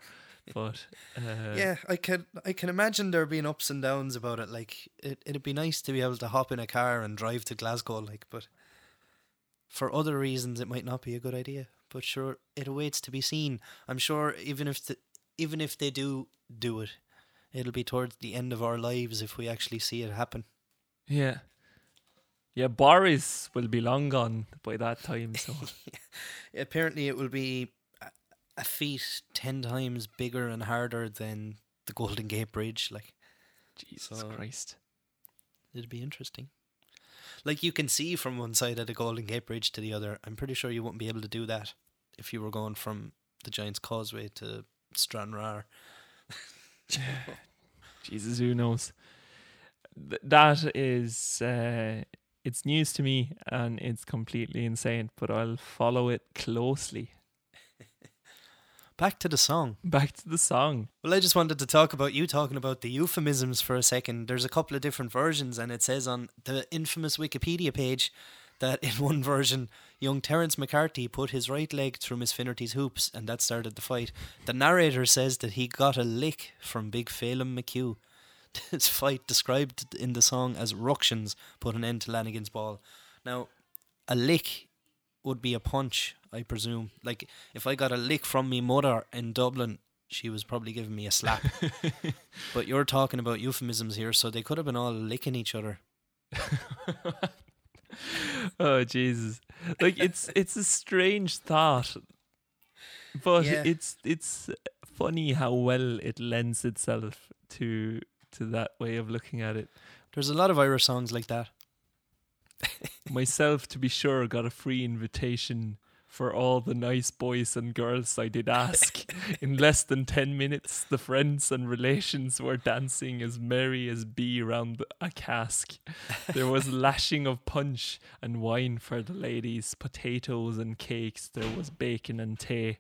But uh, yeah, I can I can imagine there being ups and downs about it. Like it it'd be nice to be able to hop in a car and drive to Glasgow, like, but for other reasons it might not be a good idea. but sure, it awaits to be seen. I'm sure even if the, even if they do do it, it'll be towards the end of our lives if we actually see it happen. Yeah. Yeah, Boris will be long gone by that time. So (laughs) Apparently, it will be a, a feat ten times bigger and harder than the Golden Gate Bridge. Like Jesus So- Christ. it'd be interesting. Like you can see from one side of the Golden Gate Bridge to the other. I'm pretty sure you wouldn't be able to do that if you were going from the Giant's Causeway to Stranraer. (laughs) Jesus, who knows? Th- that is, uh, it's news to me and it's completely insane, but I'll follow it closely. (laughs) Back to the song. Back to the song. Well, I just wanted to talk about you talking about the euphemisms for a second. There's a couple of different versions, and it says on the infamous Wikipedia page that in one version, young Terence McCarthy put his right leg through Miss Finnerty's hoops, and that started the fight. The narrator says that he got a lick from Big Phelim McHugh. (laughs) This fight, described in the song as ructions, put an end to Lanigan's ball. Now, a lick would be a punch, I presume. Like if I got a lick from me mother in Dublin, she was probably giving me a slap. (laughs) but you're talking about euphemisms here, so they could have been all licking each other. (laughs) Oh Jesus! Like it's it's a strange thought, but Yeah. it's it's funny how well it lends itself to to that way of looking at it. There's a lot of Irish songs like that. (laughs) Myself, to be sure, got a free invitation for all the nice boys and girls I did ask. (laughs) In less than 10 minutes, the friends and relations were dancing as merry as bee round a cask. There was (laughs) lashing of punch and wine for the ladies, potatoes and cakes. There was bacon and tea.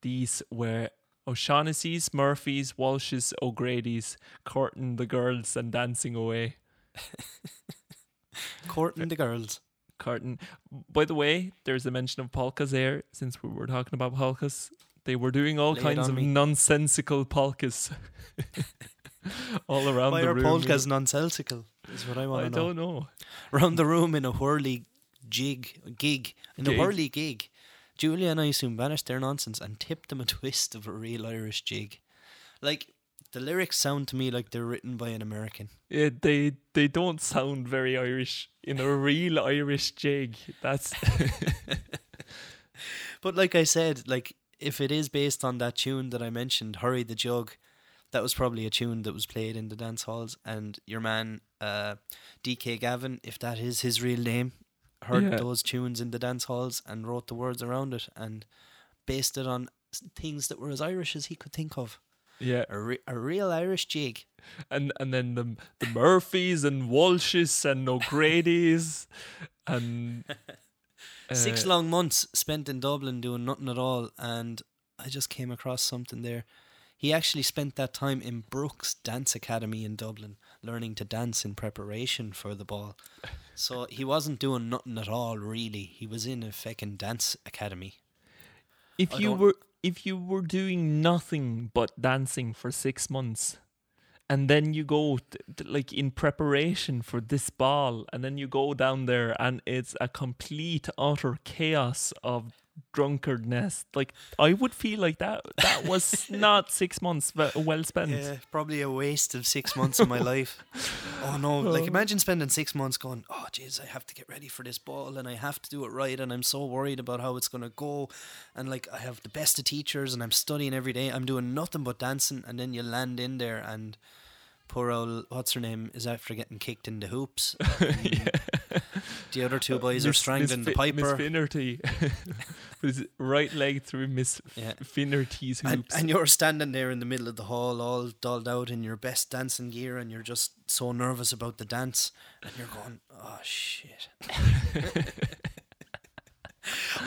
These were O'Shaughnessy's, Murphy's, Walsh's, O'Grady's, courting the girls and dancing away. (laughs) Courting the girls. Carton. By the way, there's a mention of polkas there since we were talking about polkas. They were doing all Lay kinds of me. nonsensical polkas (laughs) all around Why the are room. polkas nonsensical? Is what I want to know. I don't know. Round the room in a whirly jig, gig, in a Gig. whirly gig. Julia and I soon banished their nonsense and tipped them a (laughs) twist of a real Irish jig. Like the lyrics sound to me like they're written by an American. Yeah, they they don't sound very Irish in a real Irish jig. That's (laughs) But like I said, like if it is based on that tune that I mentioned, "Hurry the Jug," that was probably a tune that was played in the dance halls. And your man, uh, DK Gavin, if that is his real name, heard Yeah. those tunes in the dance halls and wrote the words around it and based it on things that were as Irish as he could think of. yeah, A, re- a real Irish jig. and and then the the Murphys and Walshes and O'Grady's (laughs) and (laughs) Six uh, long months spent in Dublin doing nothing at all, and I just came across something there. He actually spent that time in Brooks Dance Academy in Dublin, learning to dance in preparation for the ball. So (laughs) he wasn't doing nothing at all, really. He was in a feckin' dance academy. If I you were if you were doing nothing but dancing for six months, and then you go t- t- like in preparation for this ball, and then you go down there and it's a complete utter chaos of drunkardness. Like I would feel like that that was (laughs) not six months well spent. Yeah, probably a waste of six months of my life. (laughs) Oh no! Like oh. imagine spending six months going, "Oh jeez, I have to get ready for this ball, and I have to do it right, and I'm so worried about how it's gonna go, and like I have the best of teachers, and I'm studying every day. I'm doing nothing but dancing, and then you land in there, and poor old what's her name is after getting kicked in the hoops. (laughs) Um, and The other two uh, boys are Miss- strangling Miss the Fi- Miss piper, Finnerty (laughs) with his right leg through Miss Yeah. Finnerty's and, hoops. and you're standing there in the middle of the hall, all dolled out in your best dancing gear, and you're just so nervous about the dance, and you're going, "Oh shit!" (laughs)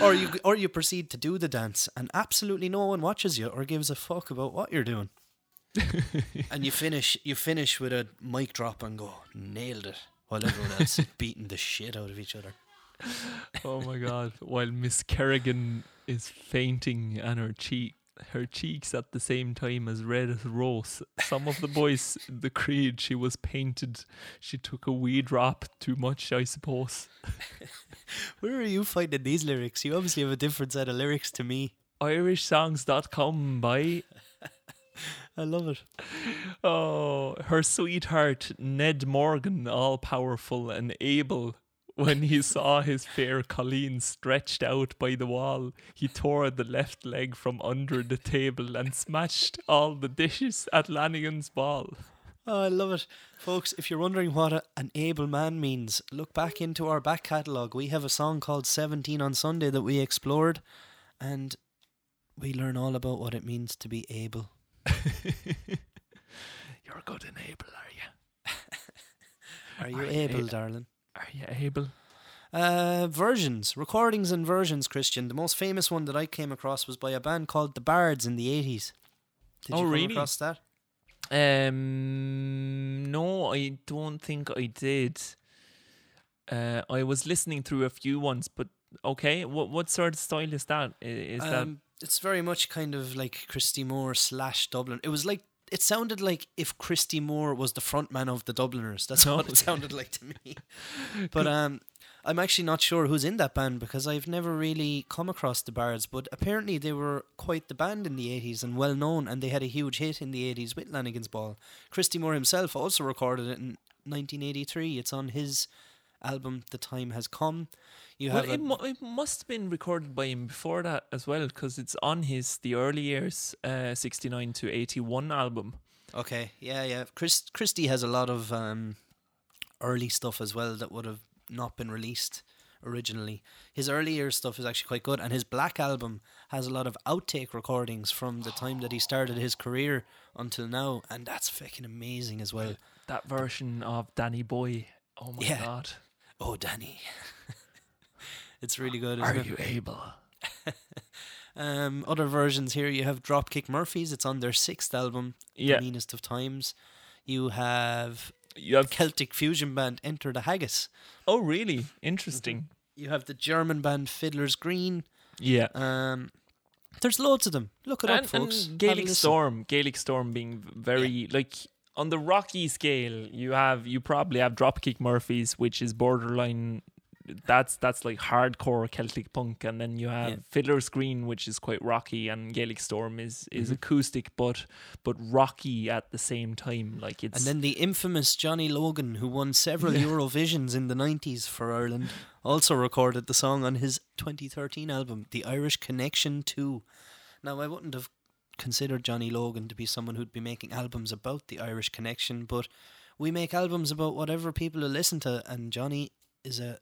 or you or you proceed to do the dance, and absolutely no one watches you or gives a fuck about what you're doing, and you finish you finish with a mic drop and go, "Nailed it!" While everyone else is (laughs) beating the shit out of each other. Oh my god! While Miss Kerrigan is fainting and her cheek her cheeks at the same time as red as rose. Some of the boys, the creed, she was painted. She took a wee drop too much, I suppose. (laughs) Where are you finding these lyrics? You obviously have a different set of lyrics to me. IrishSongs.com by (laughs) (laughs) I love it. oh her sweetheart Ned Morgan, all powerful and able. When he (laughs) saw his fair Colleen stretched out by the wall, he tore the left leg from under the table and smashed all the dishes at Lanigan's ball. Oh, I love it. Folks, if you're wondering what a, an able man means, look back into our back catalogue. We have a song called 17 on Sunday that we explored, and we learn all about what it means to be able. (laughs) You're good and able, (laughs) are you? Are you able, able? darling? Are you able? Uh, versions, recordings and versions, Christian. The most famous one that I came across was by a band called The Bards in the 80s. Did Oh, you come really? across that? Um, no, I don't think I did. Uh, I was listening through a few ones, but okay. What what sort of style is that? Is Um, it's very much kind of like Christy Moore slash Dublin. It was like it sounded like if Christy Moore was the frontman of the Dubliners. That's what it (laughs) sounded like to me. (laughs) But um, I'm actually not sure who's in that band because I've never really come across the Bards. But apparently they were quite the band in the 80s and well known, and they had a huge hit in the 80s with Lanigan's Ball. Christy Moore himself also recorded it in 1983. It's on his album The Time Has Come. You Well, have a, it, mu- it must have been recorded by him before that as well, because it's on his the early years, uh, sixty nine to eighty one album. Okay, yeah, yeah. Chris Christy has a lot of um, early stuff as well that would have not been released originally. His earlier stuff is actually quite good, and his Black album has a lot of outtake recordings from the time that he started his career until now, and that's fucking amazing as well. That version of Danny Boy. Oh my Yeah. god! Oh, Danny, (laughs) it's really good. Are it? you able? (laughs) Um, other versions here you have Dropkick Murphys. It's on their sixth album, Yeah, The Meanest of Times. You have you have. Celtic fusion band Enter the Haggis. Oh, really? Interesting. You have the German band Fiddler's Green. Yeah. Um, there's loads of them. Look it up, folks. and Gaelic. Storm, Gaelic Storm being very like on the rocky scale. You have you probably have Dropkick Murphys, which is borderline. That's that's like hardcore Celtic punk, and then you have Yeah. Fiddler's Green, which is quite rocky, and Gaelic Storm is is Mhm. acoustic but but rocky at the same time. Like it's And then the infamous Johnny Logan, who won several (laughs) Eurovisions in the 90s for Ireland, also recorded the song on his 2013 album, The Irish Connection 2. Now, I wouldn't have considered Johnny Logan to be someone who'd be making albums about the Irish connection, but we make albums about whatever people will listen to, and Johnny is a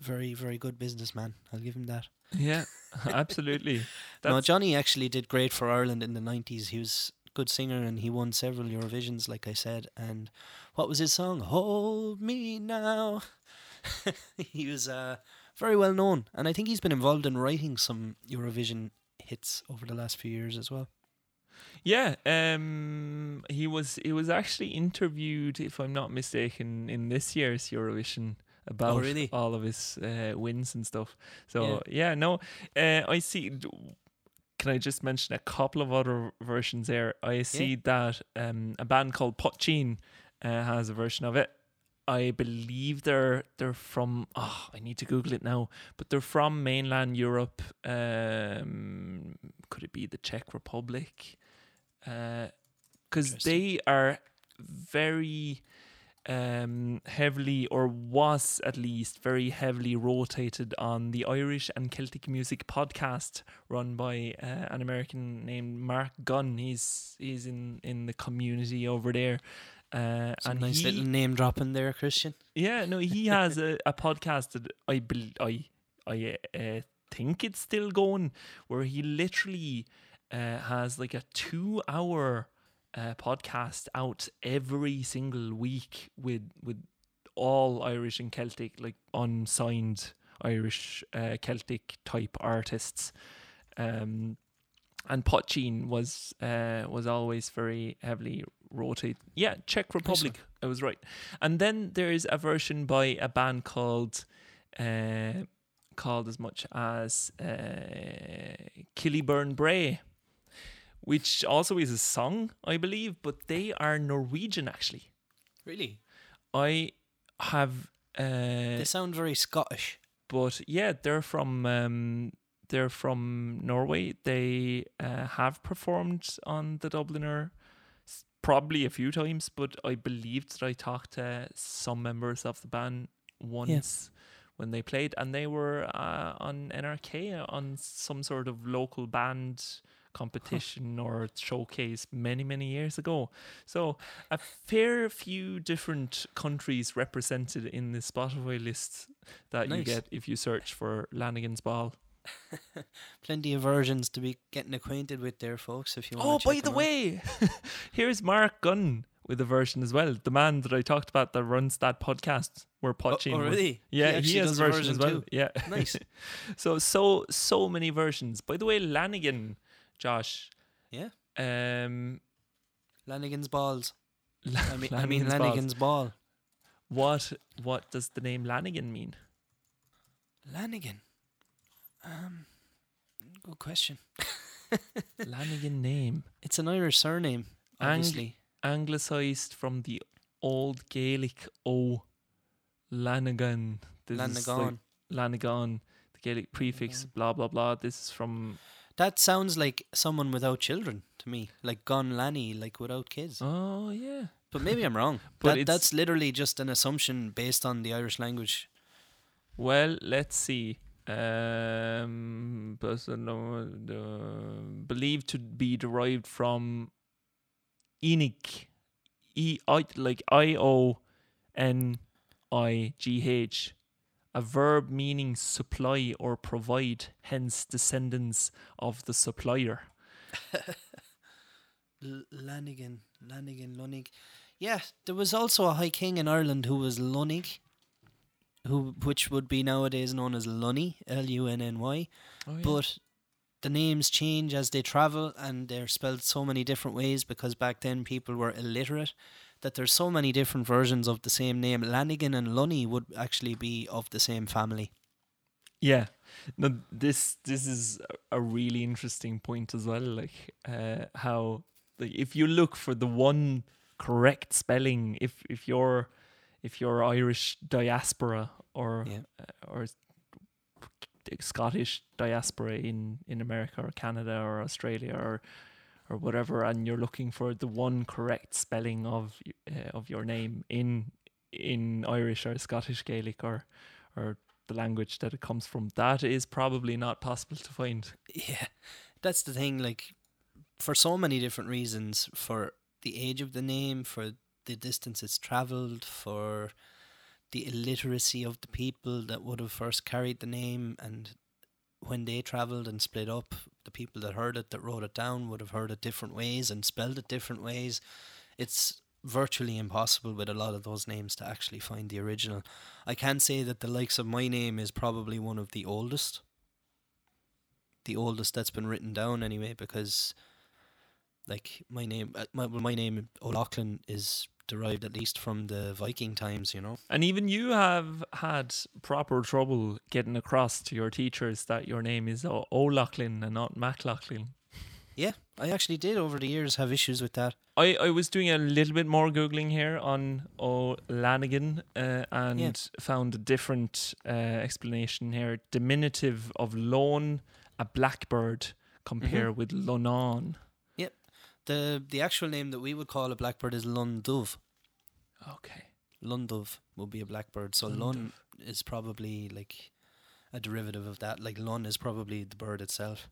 very, very good businessman. I'll give him that. yeah, (laughs) absolutely. No, Johnny actually did great for Ireland in the 90s. He was a good singer and he won several Eurovisions, like I said. And what was his song? Hold Me Now. (laughs) he was uh, very well known. And I think he's been involved in writing some Eurovision hits over the last few years as well. Yeah, um, he was he was actually interviewed, if I'm not mistaken, in this year's Eurovision about Oh, really? all of his uh, wins and stuff. So yeah, no, uh, I see. Can I just mention a couple of other versions there? I see that um, a band called Potchin uh, has a version of it. I believe they're they're from. Oh, I need to Google it now. But they're from mainland Europe. Um, could it be the Czech Republic? Because Interesting. they are very um, heavily, or was at least very heavily rotated on the Irish and Celtic music podcast run by uh, an American named Marc Gunn. He's he's in in the community over there. Uh, Some and nice he, little name dropping there, Christian. yeah, no, he (laughs) has a, a podcast that I bel I I uh, think it's still going, where he literally uh, has like a two hour uh, podcast out every single week with with all Irish and Celtic, like unsigned Irish uh, Celtic type artists. Um, and Potchin was uh, was always very heavily rotated. Yeah, Czech Republic. I was right. And then there's a version by a band called uh, called as much as uh, Killyburn Brae. Which also is a song, I believe, but they are Norwegian actually. Really? I have uh They sound very Scottish. but yeah, they're from um, they're from Norway. They uh, have performed on the Dubliner probably a few times, but I believe that I talked to some members of the band once when they played, and they were uh, on NRK on some sort of local band competition or showcase many many years ago. So a fair few different countries represented in the Spotify list that you get if you search for Lanigan's Ball. (laughs) Plenty of versions to be getting acquainted with there, folks. If you want. Oh, by the way, (laughs) here's Marc Gunn with a version as well. The man that I talked about that runs that podcast. We're potching. oh, oh really? Yeah, he, actually has a a version, as well. too. Yeah, Nice. (laughs) so so so many versions. By the way, Lanigan, Josh. Yeah. Um, Lanigan's balls. La- I mean, I mean Lanigan's. Ball. What what does the name Lanigan mean? Lanigan. Um, good question. (laughs) Lanigan name. It's an Irish surname, Ang- obviously. Anglicised from the old Gaelic O Lanigan. This is like. Lanagan, the Gaelic prefix, blah blah blah. This is from That sounds like someone without children to me, like Gon Lanny, like without kids. oh yeah. But maybe I'm wrong. (laughs) But that, that's literally just an assumption based on the Irish language. Well, let's see. Um, person uh, believed to be derived from Enig, E I like I O N I G H, a verb meaning supply or provide, hence descendants of the supplier. (laughs) L- Lanigan, Lanigan, Lunig. Yeah, there was also a high king in Ireland who was Lunig, who which would be nowadays known as Lunny, L U N N Y. Oh, But the names change as they travel and they're spelled so many different ways because back then people were illiterate that there's so many different versions of the same name. Lanigan and Lunny would actually be of the same family. Yeah. No, this this is a- a really interesting point as well. Like uh, how like if you look for the one correct spelling, if if you're if you're Irish diaspora or Yeah. uh, or Scottish diaspora in in America or Canada or Australia or or whatever, and you're looking for the one correct spelling of uh, of your name in in Irish or Scottish Gaelic or or the language that it comes from, that is probably not possible to find. Yeah, that's the thing. Like, for so many different reasons, for the age of the name, for the distance it's travelled, for the illiteracy of the people that would have first carried the name, and when they travelled and split up, the people that heard it, that wrote it down, would have heard it different ways and spelled it different ways. It's virtually impossible with a lot of those names to actually find the original. I can say that the likes of my name is probably one of the oldest the oldest that's been written down anyway because like my name uh, my, my name O'Loughlin is derived at least from the Viking times you know And even you have had proper trouble getting across to your teachers that your name is O- O'Loughlin and not MacLaughlin. yeah I actually did over the years have issues with that I, I was doing a little bit more googling here on O'Lanigan uh, and Yeah. found a different uh, explanation here. Diminutive of lone, a blackbird, compare with Lunan. The the actual name that we would call a blackbird is Lundove Okay. Lundove would be a blackbird so Lun is probably like a derivative of that like Lun is probably the bird itself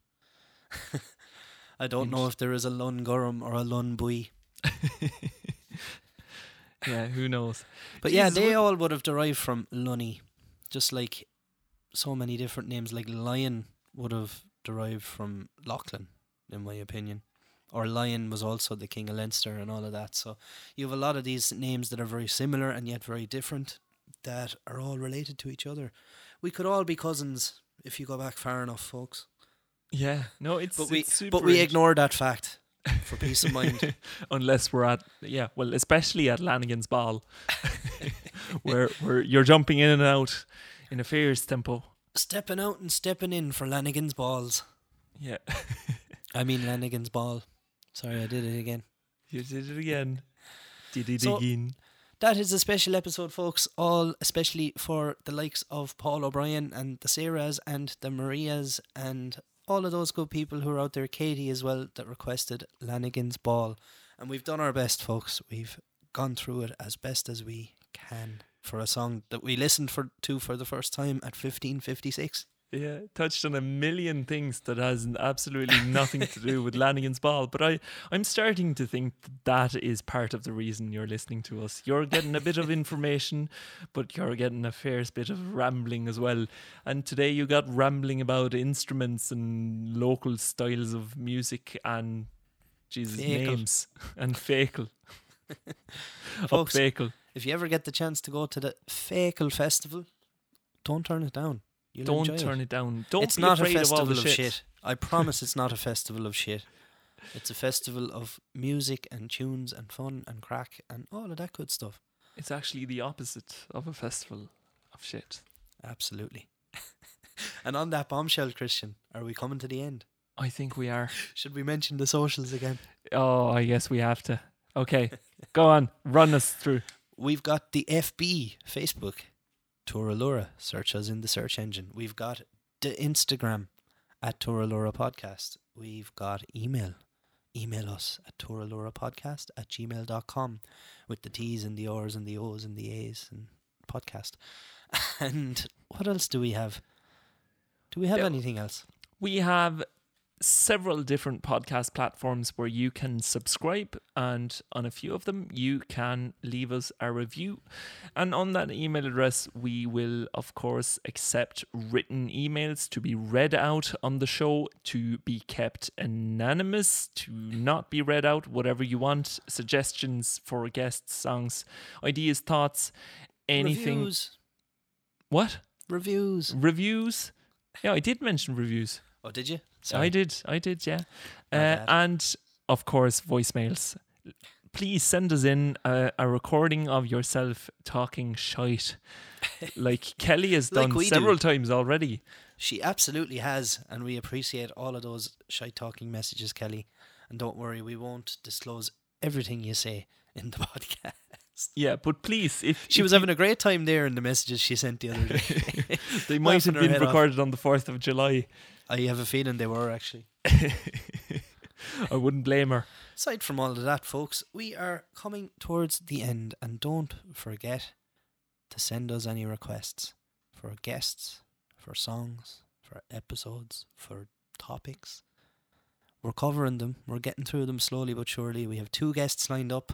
(laughs) I don't know if there is a Lun Gurrum or a Lun Bui (laughs) Yeah, who knows? But yeah, they all would have derived from Lunny, just like so many different names. Like Lion would have derived from Lachlan, in my opinion. Or Lion was also the king of Leinster and all of that. So you have a lot of these names that are very similar and yet very different that are all related to each other. We could all be cousins if you go back far enough, folks. Yeah, no, it's But we it's super but we ignore that fact for peace of mind. (laughs) unless we're at yeah, well, especially at Lanigan's Ball, (laughs) where where you're jumping in and out in a fierce tempo. stepping out and stepping in for Lanigan's balls. Yeah, I mean Lanigan's ball. Sorry, I did it again. You did it again. (laughs) Did it So- again. That is a special episode, folks. All especially for the likes of Paul O'Brien and the Sarahs and the Marias and all of those good people who are out there. Katie as well that requested Lanigan's Ball, and we've done our best, folks. We've gone through it as best as we can for a song that we listened for to for the first time at fifteen fifty six. Yeah, touched on a million things that has absolutely nothing to do with Lanigan's ball. But I, I'm starting to think that, that is part of the reason you're listening to us. You're getting a bit of information, but you're getting a fair bit of rambling as well. And today you got rambling about instruments and local styles of music and Jesus Feakle. names and Feakle. (laughs) Folks, Feakle. If you ever get the chance to go to the Feakle Festival, don't turn it down. You'll Don't turn it down. Don't it's be not a afraid of all festival the of shit. shit. I promise it's not a festival of shit. It's a festival of music and tunes and fun and crack and all of that good stuff. It's actually the opposite of a festival of shit. Absolutely. (laughs) and on that bombshell, Christian, are we coming to the end? I think we are. Should we mention the socials again? Oh, I guess we have to. Okay, go on, run us through. (laughs) We've got the FB, Facebook, Turalura. Search us in the search engine. We've got the Instagram at Turalura Podcast. We've got email. Email us at Turalura Podcast at gmail.com with the T's and the R's and the O's and the A's and podcast. (laughs) And what else do we have? Do we have Yeah. anything else? We have several different podcast platforms where you can subscribe, and on a few of them, you can leave us a review. And on that email address, we will, of course, accept written emails to be read out on the show, to be kept anonymous, to not be read out, whatever you want. Suggestions for guests, songs, ideas, thoughts, anything. Reviews. What? Reviews. Reviews? Yeah, I did mention reviews. Oh, did you? I did. I did, yeah. Uh, and of course, voicemails. Please send us in a, a recording of yourself talking shite, (laughs) like Kelly has Like done we do. several times already. She absolutely has, and we appreciate all of those shy talking messages, Kelly. And don't worry, we won't disclose everything you say in the (laughs) podcast. Yeah, but please, if She if was you- having a great time there in the messages she sent the other day. (laughs) (laughs) they might have been head off. recorded on the fourth of July. I have a feeling they were actually. (laughs) I wouldn't blame her. Aside from all of that, folks, we are coming towards the end, and don't forget to send us any requests for guests, for songs, for episodes, for topics. We're covering them. We're getting through them slowly but surely. We have two guests lined up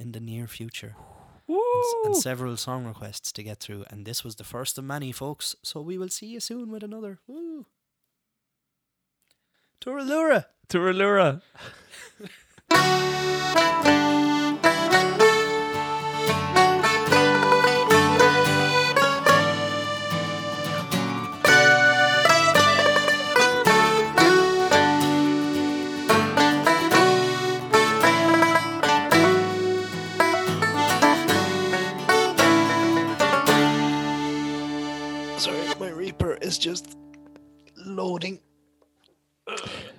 in the near future and, s- and several song requests to get through. And this was the first of many, folks. So we will see you soon with another. Woo! Turalura! Turalura. (laughs) is just loading,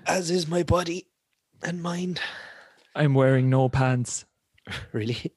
as is my body and mind. I'm wearing no pants. (laughs) Really?